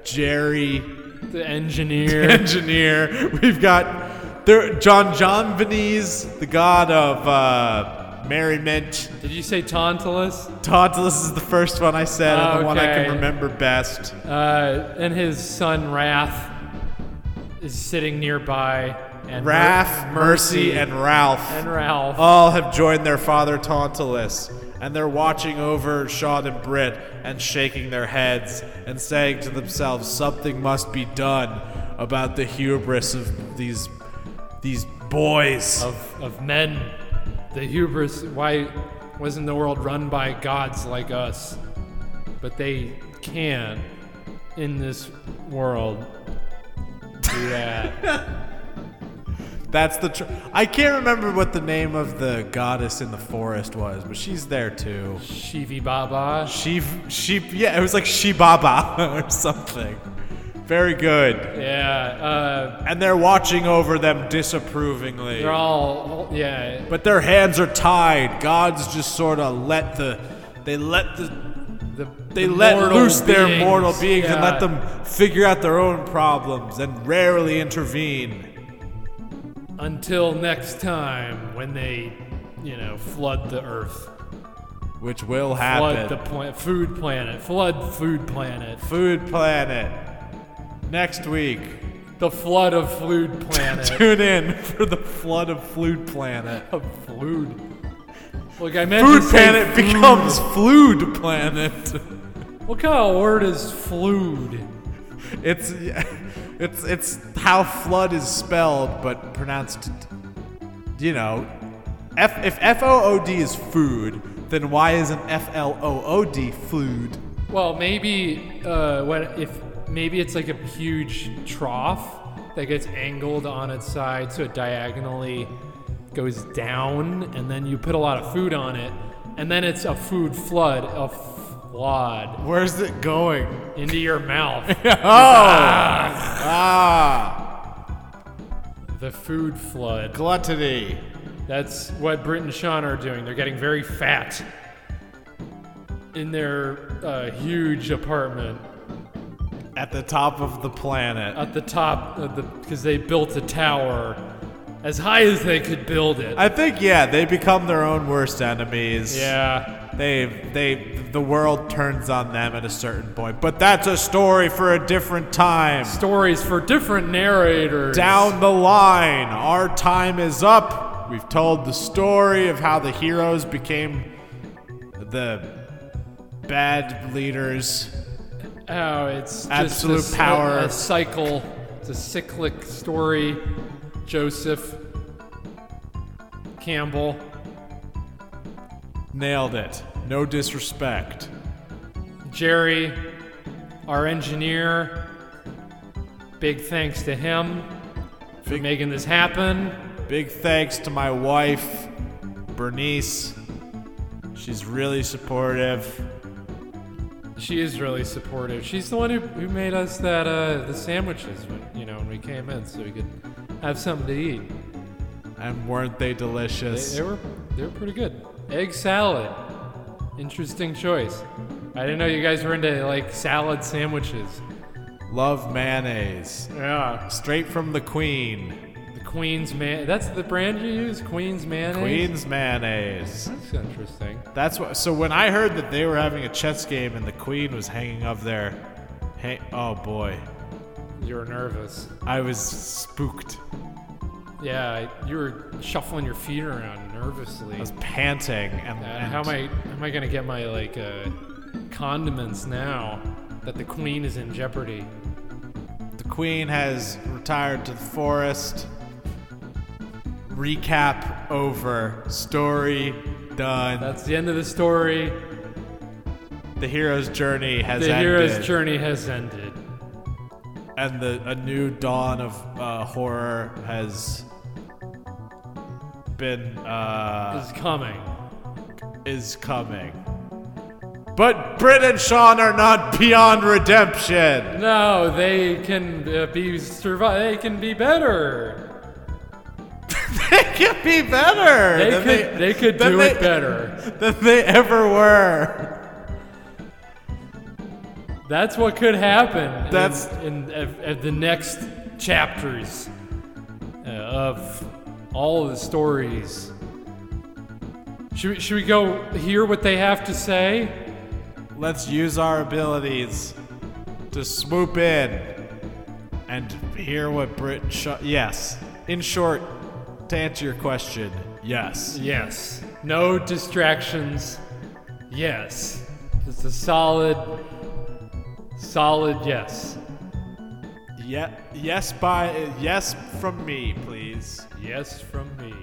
Jerry, the engineer. engineer. We've got there, John John Venice, the god of uh, merriment. Did you say Tantalus? Tantalus is the first one I said, and the one I can remember best. Uh, and his son Wrath is sitting nearby. And Mer- Raph, Mercy, and Ralph. and Ralph. all have joined their father Tantalus, and they're watching over Sean and Britt and shaking their heads and saying to themselves, "Something must be done about the hubris of these these boys." of, of men. The hubris. Why wasn't the world run by gods like us? But they can, in this world, do that. That's the. Tr- I can't remember what the name of the goddess in the forest was, but she's there too. Shivi Baba. She, she, yeah, it was like Shibaba or something. Very good. Yeah. Uh, And they're watching over them disapprovingly. they're all. Yeah. But their hands are tied. Gods just sort of let the they let the The, they the let loose their mortal beings and let them figure out their own problems and rarely intervene. Until next time, when they, you know, flood the earth. Which will happen. Flood the pla- food planet. Flood food planet. Food Planet. Next week. The flood of food planet. Tune in for the flood of Food Planet. of food. Look, I meant Food to say Planet food. becomes Flood Planet. What kind of word is flued? It's it's it's how flood is spelled, but pronounced. You know, F if F O O D is food, then why isn't F L O O D food? Well, maybe uh, when if maybe it's like a huge trough that gets angled on its side, so it diagonally goes down, and then you put a lot of food on it, and then it's a food flood, a flood Where's it going? into your mouth. oh Ah, the food flood. gluttony. That's what Britt and Sean are doing. They're getting very fat in their uh, huge apartment At the top of the planet. at the top of the because they built a tower as high as they could build it. I think yeah, they become their own worst enemies. yeah. They they the world turns on them at a certain point. But that's a story for a different time. Stories for different narrators. Down the line, our time is up. We've told the story of how the heroes became the bad leaders. Oh, it's just Absolute this- a- power. A, cycle. It's a cyclic story. Joseph Campbell. Nailed it. No disrespect. Jerry, our engineer. Big thanks to him for Big- making this happen. Big thanks to my wife, Bernice. She's really supportive. She is really supportive. She's the one who, who made us that uh, the sandwiches when you know when we came in, so we could have something to eat. And weren't they They, delicious? they were they were pretty good. Egg salad, interesting choice. I didn't know you guys were into like salad sandwiches. Love mayonnaise. Yeah, Straight from the Queen. Queen's man. That's the brand you use, Queen's mayonnaise. Queen's mayonnaise. That's interesting. That's what. So when I heard that they were having a chess game and the Queen was hanging up there, hey, oh boy, You were nervous. I was spooked. Yeah, you were shuffling your feet around nervously. I was panting, and, Uh, and how am I? How am I gonna get my like uh, condiments now that the queen is in jeopardy? the queen has retired to the forest. Recap over. Story done. That's the end of the story. the hero's journey has ended. the ended, hero's journey has ended. and the a new dawn of uh, horror has been uh, Is coming. is coming. But Britt and Sean are not beyond redemption. No, they can uh, be survive. They can be better. they could be better. They could. They, could than do they- it better. than they ever were. That's what could happen. in- That's- in, of- of the next chapters uh, of all of the stories. Should we, should we go hear what they have to say? Let's use our abilities to swoop in and hear what and Sean. Yes. In short, to answer your question, yes. Yes. No distractions. Yes. It's a solid, solid yes. Yeah, yes by yes from me, please. Yes from me.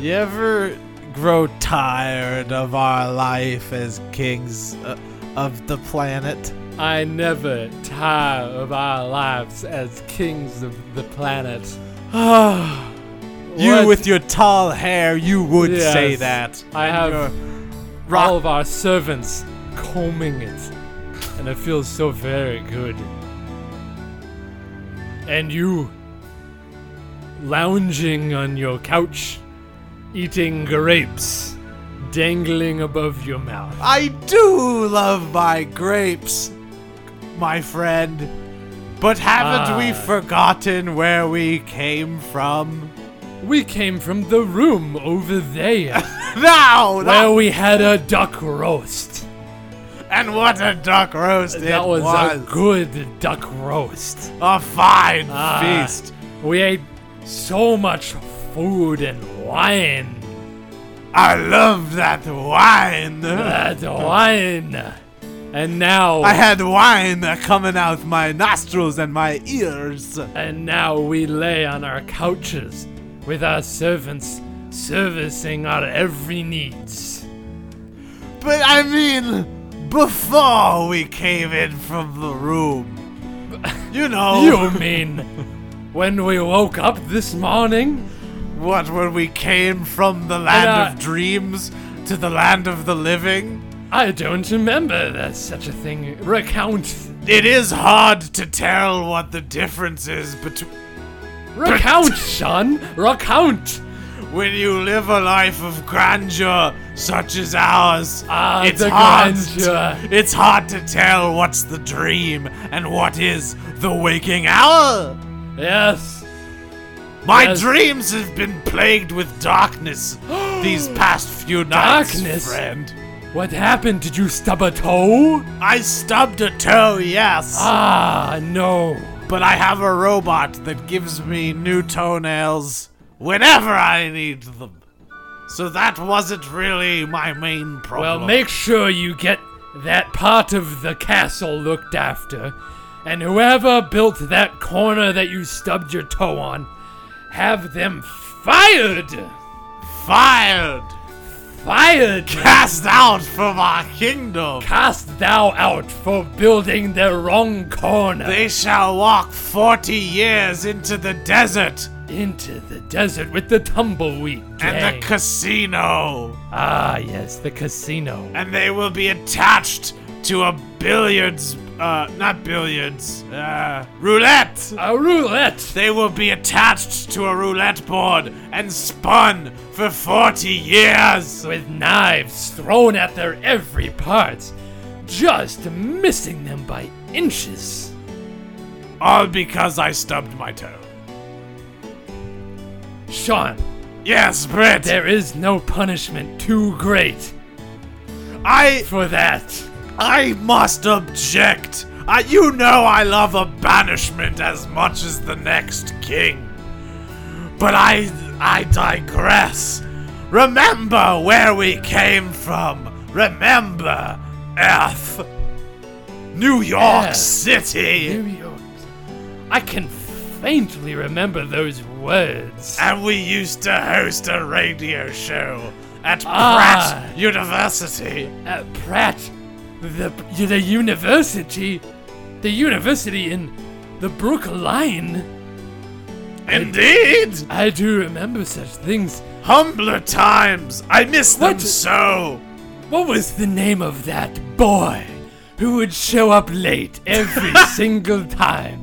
You ever grow tired of our life as kings uh, of the planet? I never tire of our lives as kings of the planet. You What? with your tall hair, you would say that. I have rock- all of our servants combing it, and it feels so very good. And you lounging on your couch, eating grapes, dangling above your mouth. I do love my grapes, my friend. But haven't we Ah. forgotten where we came from? We came from the room over there, Now, where we had a duck roast. and what a duck roast it That was, was! a good duck roast. A fine Ah. feast. We ate so much food and wine. I love that wine. That wine. And now, I had wine coming out my nostrils and my ears. and now we lay on our couches with our servants servicing our every needs. But I mean, before we came in from the room, You know. You mean when we woke up this morning? What, when we came from the land uh, of dreams to the land of the living? I don't remember that such a thing. Recount. It is hard to tell what the difference is between Recount, Sean. Recount. when you live a life of grandeur such as ours. Ah, it's hard. grandeur. It's hard to tell what's the dream and what is the waking hour. Yes. My Yes. dreams have been plagued with darkness these past few nights, Darkness? friend. What happened? Did you stub a toe? I stubbed a toe, yes. Ah, no. But I have a robot that gives me new toenails whenever I need them. So that wasn't really my main problem. Well, make sure you get that part of the castle looked after. And whoever built that corner that you stubbed your toe on, have them fired! fired, Fired! cast out from our kingdom. Cast thou out for building the wrong corner They shall walk forty years into the desert into the desert with the tumbleweed and the casino, ah, yes, the casino. and they will be attached to a billiards, uh, not billiards, uh, roulette. A roulette! They will be attached to a roulette board and spun for 40 years. with knives thrown at their every part, just missing them by inches. All because I stubbed my toe. Sean, Yes, Britt. there is no punishment too great I for that. I must object. I, you know I love a banishment as much as the next king. But I I digress. Remember where we came from. Remember Earth. New York Earth. City. New York. I can faintly remember those words. And we used to host a radio show at Ah. Pratt University. At Pratt, the the university, the university in the Brooklyn. Indeed. I do remember such things. Humbler times. I miss them so. What was the name of that boy who would show up late every single time?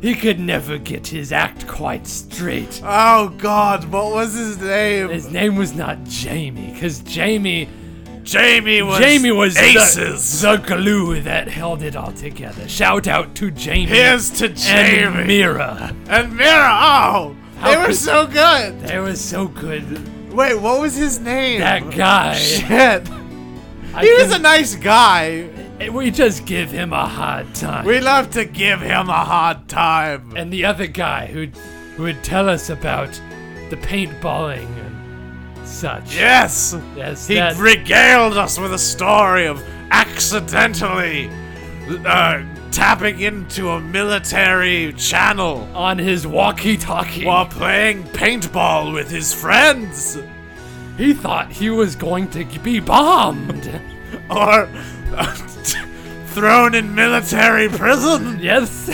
He could never get his act quite straight. Oh God, what was his name? His name was not Jamie, because Jamie Jamie was. Jamie was the- aces. The, glue that held it all together. Shout out to Jamie Here's to and Jamie Mira. and Mira. Oh, How they were could- so good. They were so good. Wait, what was his name? That guy. Shit. I He was a nice guy. we just give him a hard time. We love to give him a hard time. and the other guy who who would tell us about the paintballing and such. Yes. Yes, He that- regaled us with a story of accidentally uh, tapping into a military channel on his walkie-talkie. while playing paintball with his friends. he thought he was going to be bombed. Or uh, thrown in military prison. yes,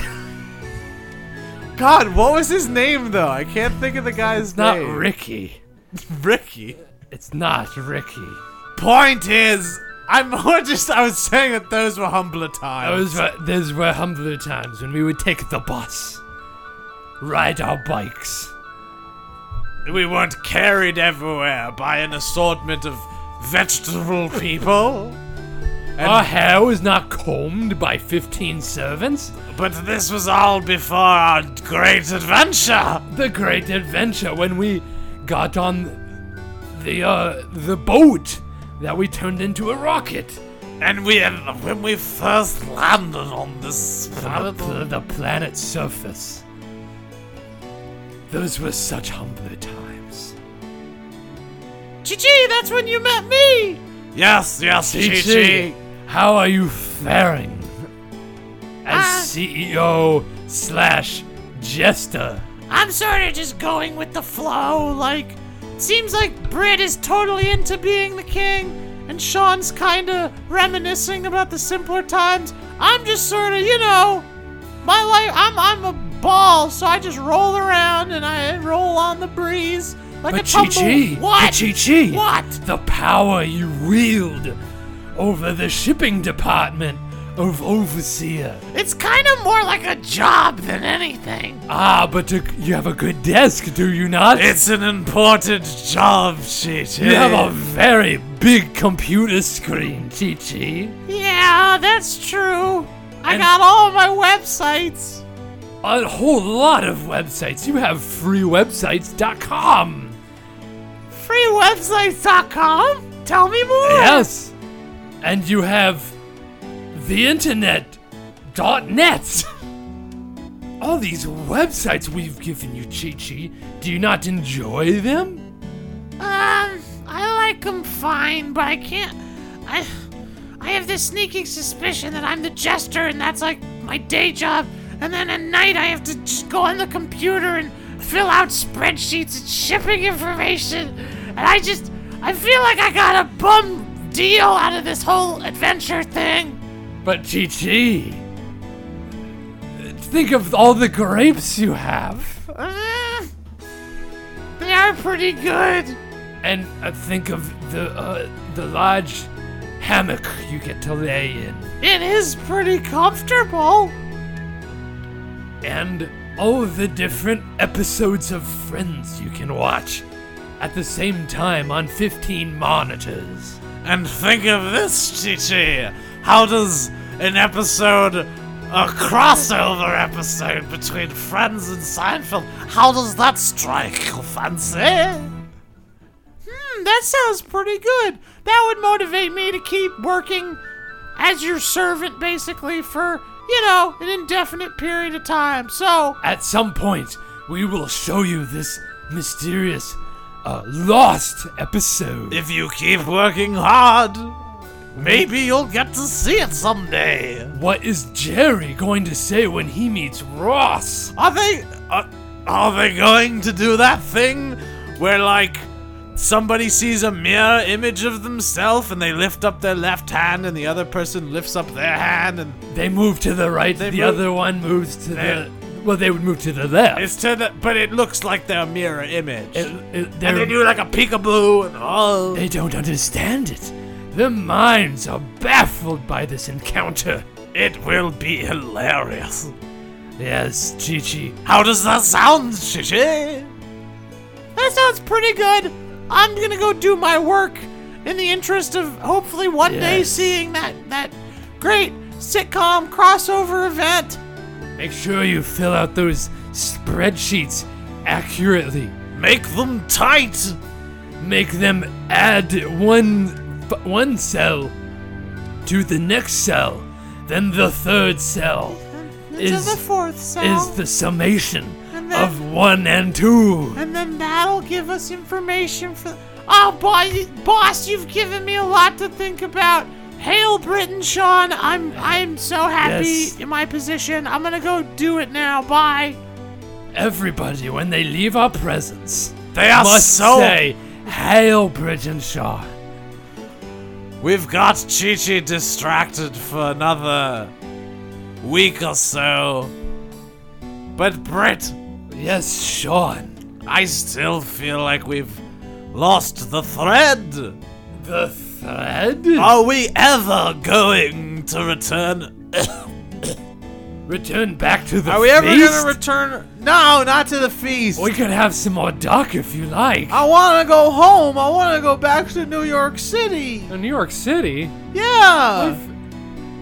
God, what was his name though? I can't think of the guy's name. not name. Ricky. Ricky. It's not Ricky. Point is, I'm more just. I was saying that those were humbler times. Those were those were humbler times when we would take the bus, ride our bikes. We weren't carried everywhere by an assortment of vegetable people. Our hair was not combed by fifteen servants. But this was all before our great adventure. The great adventure when we got on the uh the boat that we turned into a rocket. And we when we first landed on this The, planet. pl- the planet's surface. Those were such humbler times. Chi-Chi, that's when you met me. Yes, yes, Chi-Chi, Chi-Chi. how are you faring? As Ah. CEO slash jester. I'm sort of just going with the flow. Like, seems like Britt is totally into being the king, and Sean's kind of reminiscing about the simpler times. I'm just sort of, you know, my life, I'm I'm a ball, so I just roll around and I roll on the breeze like But a tumble. Chi-Chi, What? but Chi-Chi, What? The power you wield over the shipping department of Overseer. It's kind of more like a job than anything. Ah, but uh, you have a good desk, do you not? It's an important job, Chi-Chi. you have a very big computer screen, Chi-Chi. Yeah, that's true. I And- got all my websites. A whole lot of websites. You have freewebsites.com. Freewebsites.com? Tell me more. Yes. And you have the internet dot net. All these websites we've given you, Chi Chi. Do you not enjoy them? Um, I like them fine, but I can't. I, I have this sneaking suspicion that I'm the jester, and that's like my day job. And then at night, I have to just go on the computer and fill out spreadsheets and shipping information. And I just, I feel like I got a bum deal out of this whole adventure thing. But Chi Chi, think of all the grapes you have. Uh, they are pretty good. And uh, think of the uh, the large hammock you get to lay in. It is pretty comfortable. and all the different episodes of Friends you can watch at the same time on 15 monitors. And think of this, Chi-Chi. How does an episode, a crossover episode between Friends and Seinfeld, how does that strike your fancy? Hmm, that sounds pretty good. That would motivate me to keep working as your servant, basically, for, you know, an indefinite period of time. So, At some point, we will show you this mysterious, uh, lost episode. If you keep working hard, maybe you'll get to see it someday. what is Jerry going to say when he meets Ross? Are they are, are they going to do that thing where like somebody sees a mirror image of themselves and they lift up their left hand and the other person lifts up their hand and They move to the right, the move- other one moves to the. Well, they would move to the left. it's to the but it looks like their mirror image. It- it- and they do like a peekaboo and oh They don't understand it. Their minds are baffled by this encounter. it will be hilarious. Yes, Chi Chi. How does that sound, Shishi? that sounds pretty good. I'm gonna go do my work in the interest of hopefully one day seeing that, that great sitcom crossover event. Make sure you fill out those spreadsheets accurately. Make them tight. Make them add one one cell to the next cell. Then the third cell Is- the fourth cell. is the summation And then- of one and two. And then that'll give us information for. Oh, boy, boss, you've given me a lot to think about. Hail Britain, Sean. I'm I'm so happy Yes. in my position. I'm gonna go do it now. Bye. Everybody, when they leave our presence, They are must so say, "Hail, Britain, Shaw." We've got Chi Chi distracted for another week or so. But Britt, Yes, Sean. I still feel like we've lost the thread. The thread? Are we ever going to return? Return back to the Are we ever feast? gonna return? No, not to the feast. We could have some more duck if you like. I want to go home. I want to go back to New York City. In New York City? Yeah.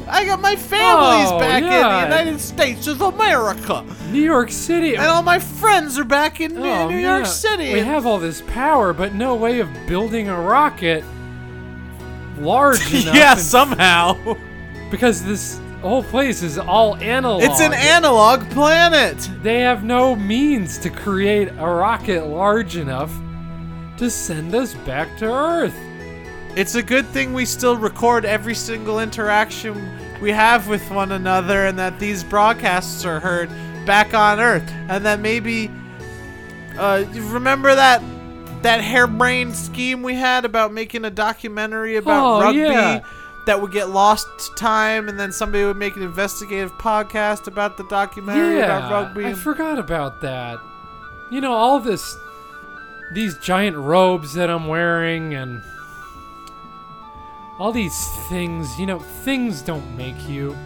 I got my family's Oh, back in the United States of America. New York City? And all my friends are back in Oh, New York. City. We have all this power, but no way of building a rocket large enough. yeah, somehow. because this whole place is all analog. It's an analog planet. They have no means to create a rocket large enough to send us back to Earth. It's a good thing we still record every single interaction we have with one another and that these broadcasts are heard back on Earth. And that maybe uh remember that that harebrained scheme we had about making a documentary about Oh, rugby? yeah. That would get lost to time, and then somebody would make an investigative podcast about the documentary about Yeah, rugby. I forgot about that. You know, all this, these giant robes that I'm wearing, and all these things. You know, things don't make you.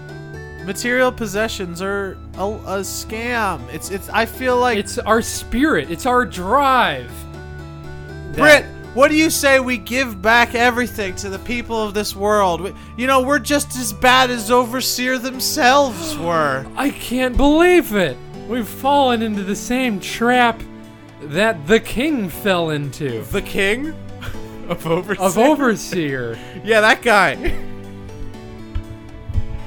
Material possessions are a, a scam. It's it's. I feel like It's our spirit. It's our drive. Britt. What do you say we give back everything to the people of this world? We, you know, we're just as bad as Overseer themselves were. I can't believe it. We've fallen into the same trap that the king fell into The king of Overseer. of overseer. yeah, that guy.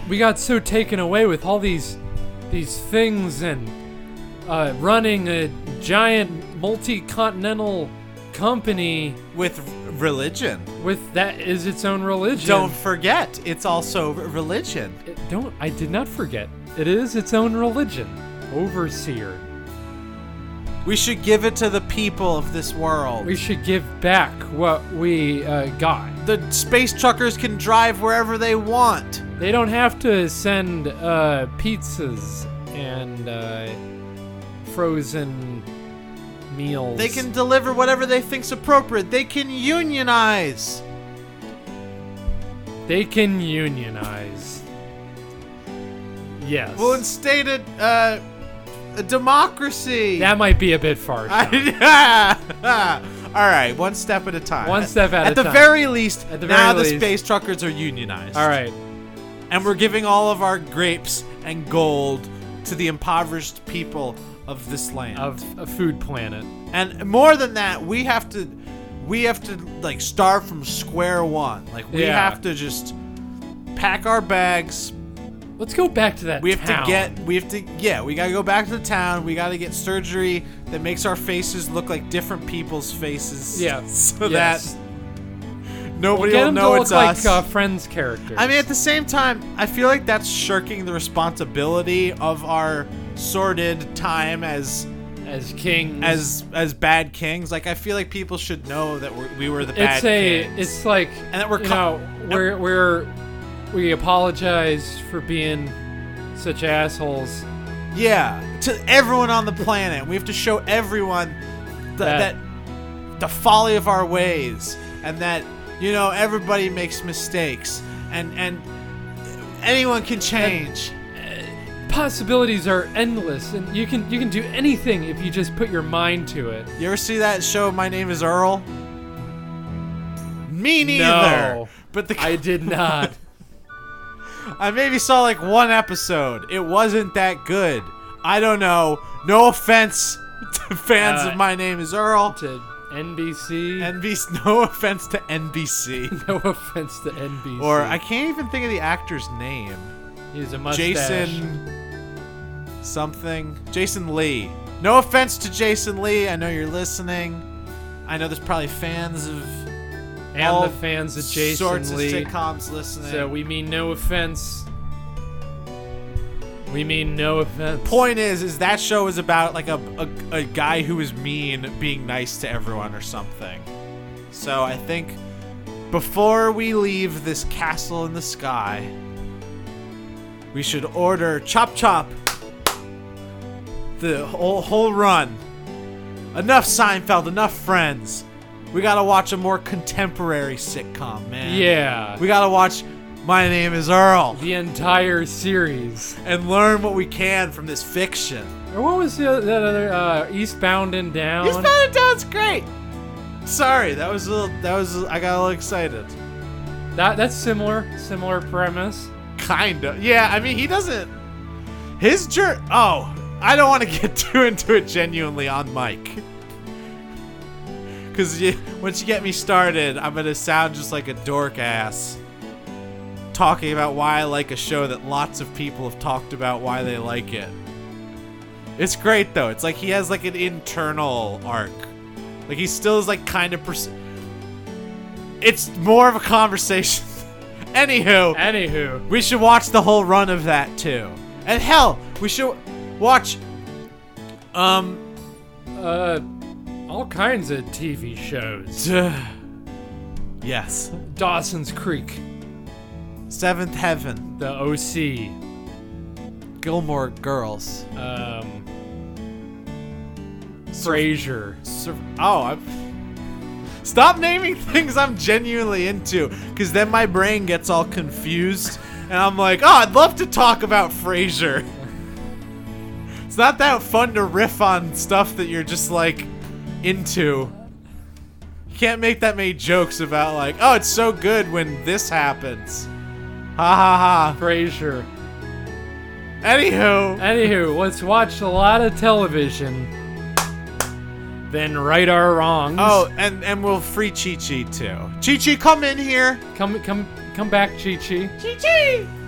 we got so taken away with all these these things and uh, running a giant multi-continental company With religion. with that is its own religion. Don't forget, it's also religion. It- don't I did not forget. It is its own religion. Overseer. We should give it to the people of this world. We should give back what we uh, got. the space truckers can drive wherever they want. They don't have to send uh, pizzas and uh, frozen meals. They can deliver whatever they think's appropriate. They can unionize. They can unionize. Yes. We'll instate a, uh, a democracy. that might be a bit far. All right, one step at a time. One step at at a the very least, At the now very the space truckers are unionized. All right. and we're giving all of our grapes and gold to the impoverished people of this land. Of a food planet. and more than that, we have to, we have to like start from square one. Like we Yeah. have to just pack our bags. Let's go back to that. We have town. to get, we have to, yeah, we gotta go back to the town. We gotta get surgery that makes our faces look like different people's faces. Yeah. so yes. that nobody Get will them know to it's look us. like uh, Friends characters. I mean, at the same time, I feel like that's shirking the responsibility of our sordid time as as kings. as as bad kings. Like, I feel like people should know that we're, we were the bad it's a. kings. It's like. and that we're you know, we're we're we apologize for being such assholes. yeah to everyone on the planet. We have to show everyone th- that, That- the folly of our ways, and that you know everybody makes mistakes, and and anyone can change. Possibilities are endless, and you can you can do anything if you just put your mind to it. You ever see that show? My name is Earl. Me neither. No. But the I did not. I maybe saw like one episode. It wasn't that good. I don't know. No offense to fans Uh, of My Name Is Earl. to NBC. NBC. No offense to NBC. no offense to NBC. or I can't even think of the actor's name. he's a mustache. Jason something. Jason Lee. No offense to Jason Lee. I know you're listening. I know there's probably fans of and all the fans of Jason sorts Lee. of sitcoms listening. So we mean no offense. We mean no offense. point is is that show is about like a, a, a guy who is mean being nice to everyone or something so i think before we leave this castle in the sky we should order chop chop the whole whole run enough seinfeld enough friends we gotta watch a more contemporary sitcom man Yeah. we gotta watch my name is earl the entire series. and learn what we can from this fiction Or what was the, that other uh, Eastbound and Down? Eastbound and Down's great. Sorry, that was a little. That was. I got a little excited. That that's similar, similar premise. Kinda. Yeah. I mean, he doesn't. His journey. Oh, I don't want to get too into it genuinely on mic. Cause you, once you get me started, I'm gonna sound just like a dork ass. Talking about why I like a show that lots of people have talked about why they like it. It's great though. It's like he has like an internal arc. Like he still is like kind of. Pers- it's more of a conversation. Anywho, Anywho, we should watch the whole run of that too. And hell, we should watch. Um. uh, all kinds of TV shows. yes. Dawson's Creek. Seventh Heaven. the OC, Gilmore Girls. um, Frasier. Sur- oh, I'm. Stop naming things I'm genuinely into, because then my brain gets all confused, and I'm like, oh, I'd love to talk about Frasier. it's not that fun to riff on stuff that you're just like into. You can't make that many jokes about like, oh, it's so good when this happens. Ha ha ha. Frasier. Anywho, Anywho, let's watch a lot of television. Then right our wrongs. oh, and and we'll free Chi Chi too. Chi Chi, come in here. come come come back, Chi Chi. Chi Chi!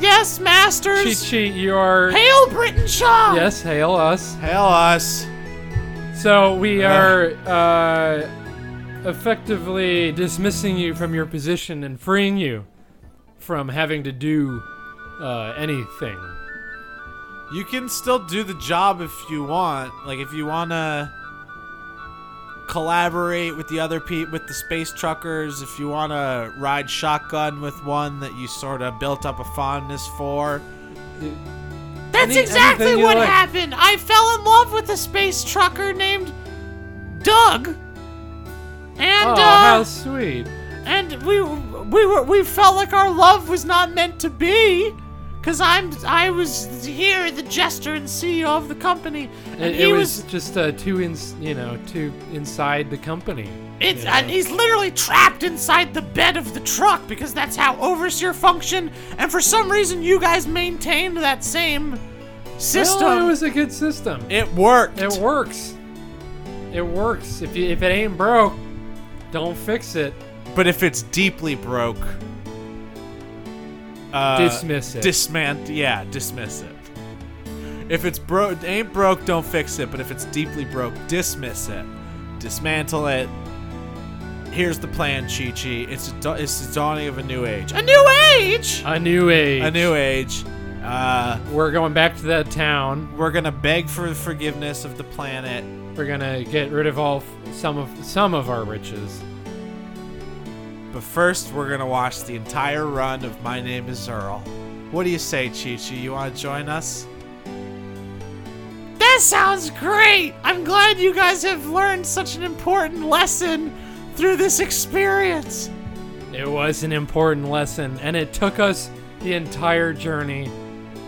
Yes, Chi masters! Chi, you are. Hail Britain Shaw! Yes, hail us. Hail us. So we are uh, effectively dismissing you from your position and freeing you from having to do uh, anything. You can still do the job if you want. Like if you want to collaborate with the other people with the space truckers, if you want to ride shotgun with one that you sort of built up a fondness for. That's Any- exactly what like. happened. I fell in love with a space trucker named Doug. And oh, uh, how sweet! and we we were we felt like our love was not meant to be. Cause I'm I was here, the jester and CEO of the company, and It, he it was, was, just uh, two in, you know, two inside the company. it's you know. and he's literally trapped inside the bed of the truck because that's how overseer function. And for some reason, you guys maintained that same system. Well, it was a good system. It worked. It works. It works. If you if it ain't broke, don't fix it. but if it's deeply broke, uh, Dismiss it. Dismant. Yeah, dismiss it. If it's broke, ain't broke, don't fix it. But if it's deeply broke, dismiss it, dismantle it. Here's the plan, Chi Chi. It's a, it's the dawning of a new age. a new age. a new age. A new age. Uh, We're going back to that town. we're gonna beg for the forgiveness of the planet. We're gonna get rid of all some of some of our riches. But first, we're gonna watch the entire run of My Name Is Earl. What do you say, Chi Chi? You want to join us? That sounds great! I'm glad you guys have learned such an important lesson through this experience. It was an important lesson, and it took us the entire journey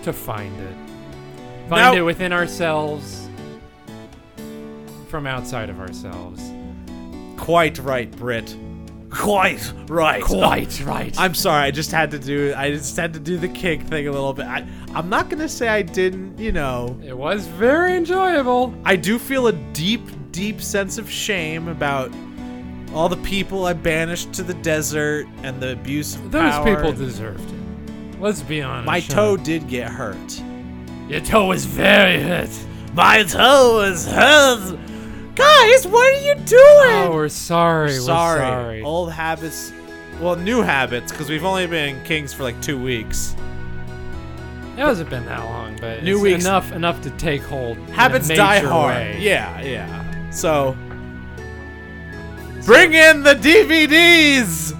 to find it. Find Now- it within ourselves, from outside of ourselves. Quite right, Britt. Quite right. Quite right. I'm sorry. I just had to do. I just had to do the kick thing a little bit. I, I'm not gonna say I didn't. You know, it was very enjoyable. I do feel a deep, deep sense of shame about all the people I banished to the desert and the abuse of Those power. people deserved it. Let's be honest. My Sean. toe did get hurt. Your toe was very hurt. My toe was hurt. Guys, what are you doing? Oh, we're sorry. sorry. We're sorry. Old habits. Well, new habits because we've only been Kings for like two weeks. It hasn't been that long, but New it's weeks- enough enough to take hold. in a Habits die hard. way. Yeah, yeah. So, bring in the DVDs.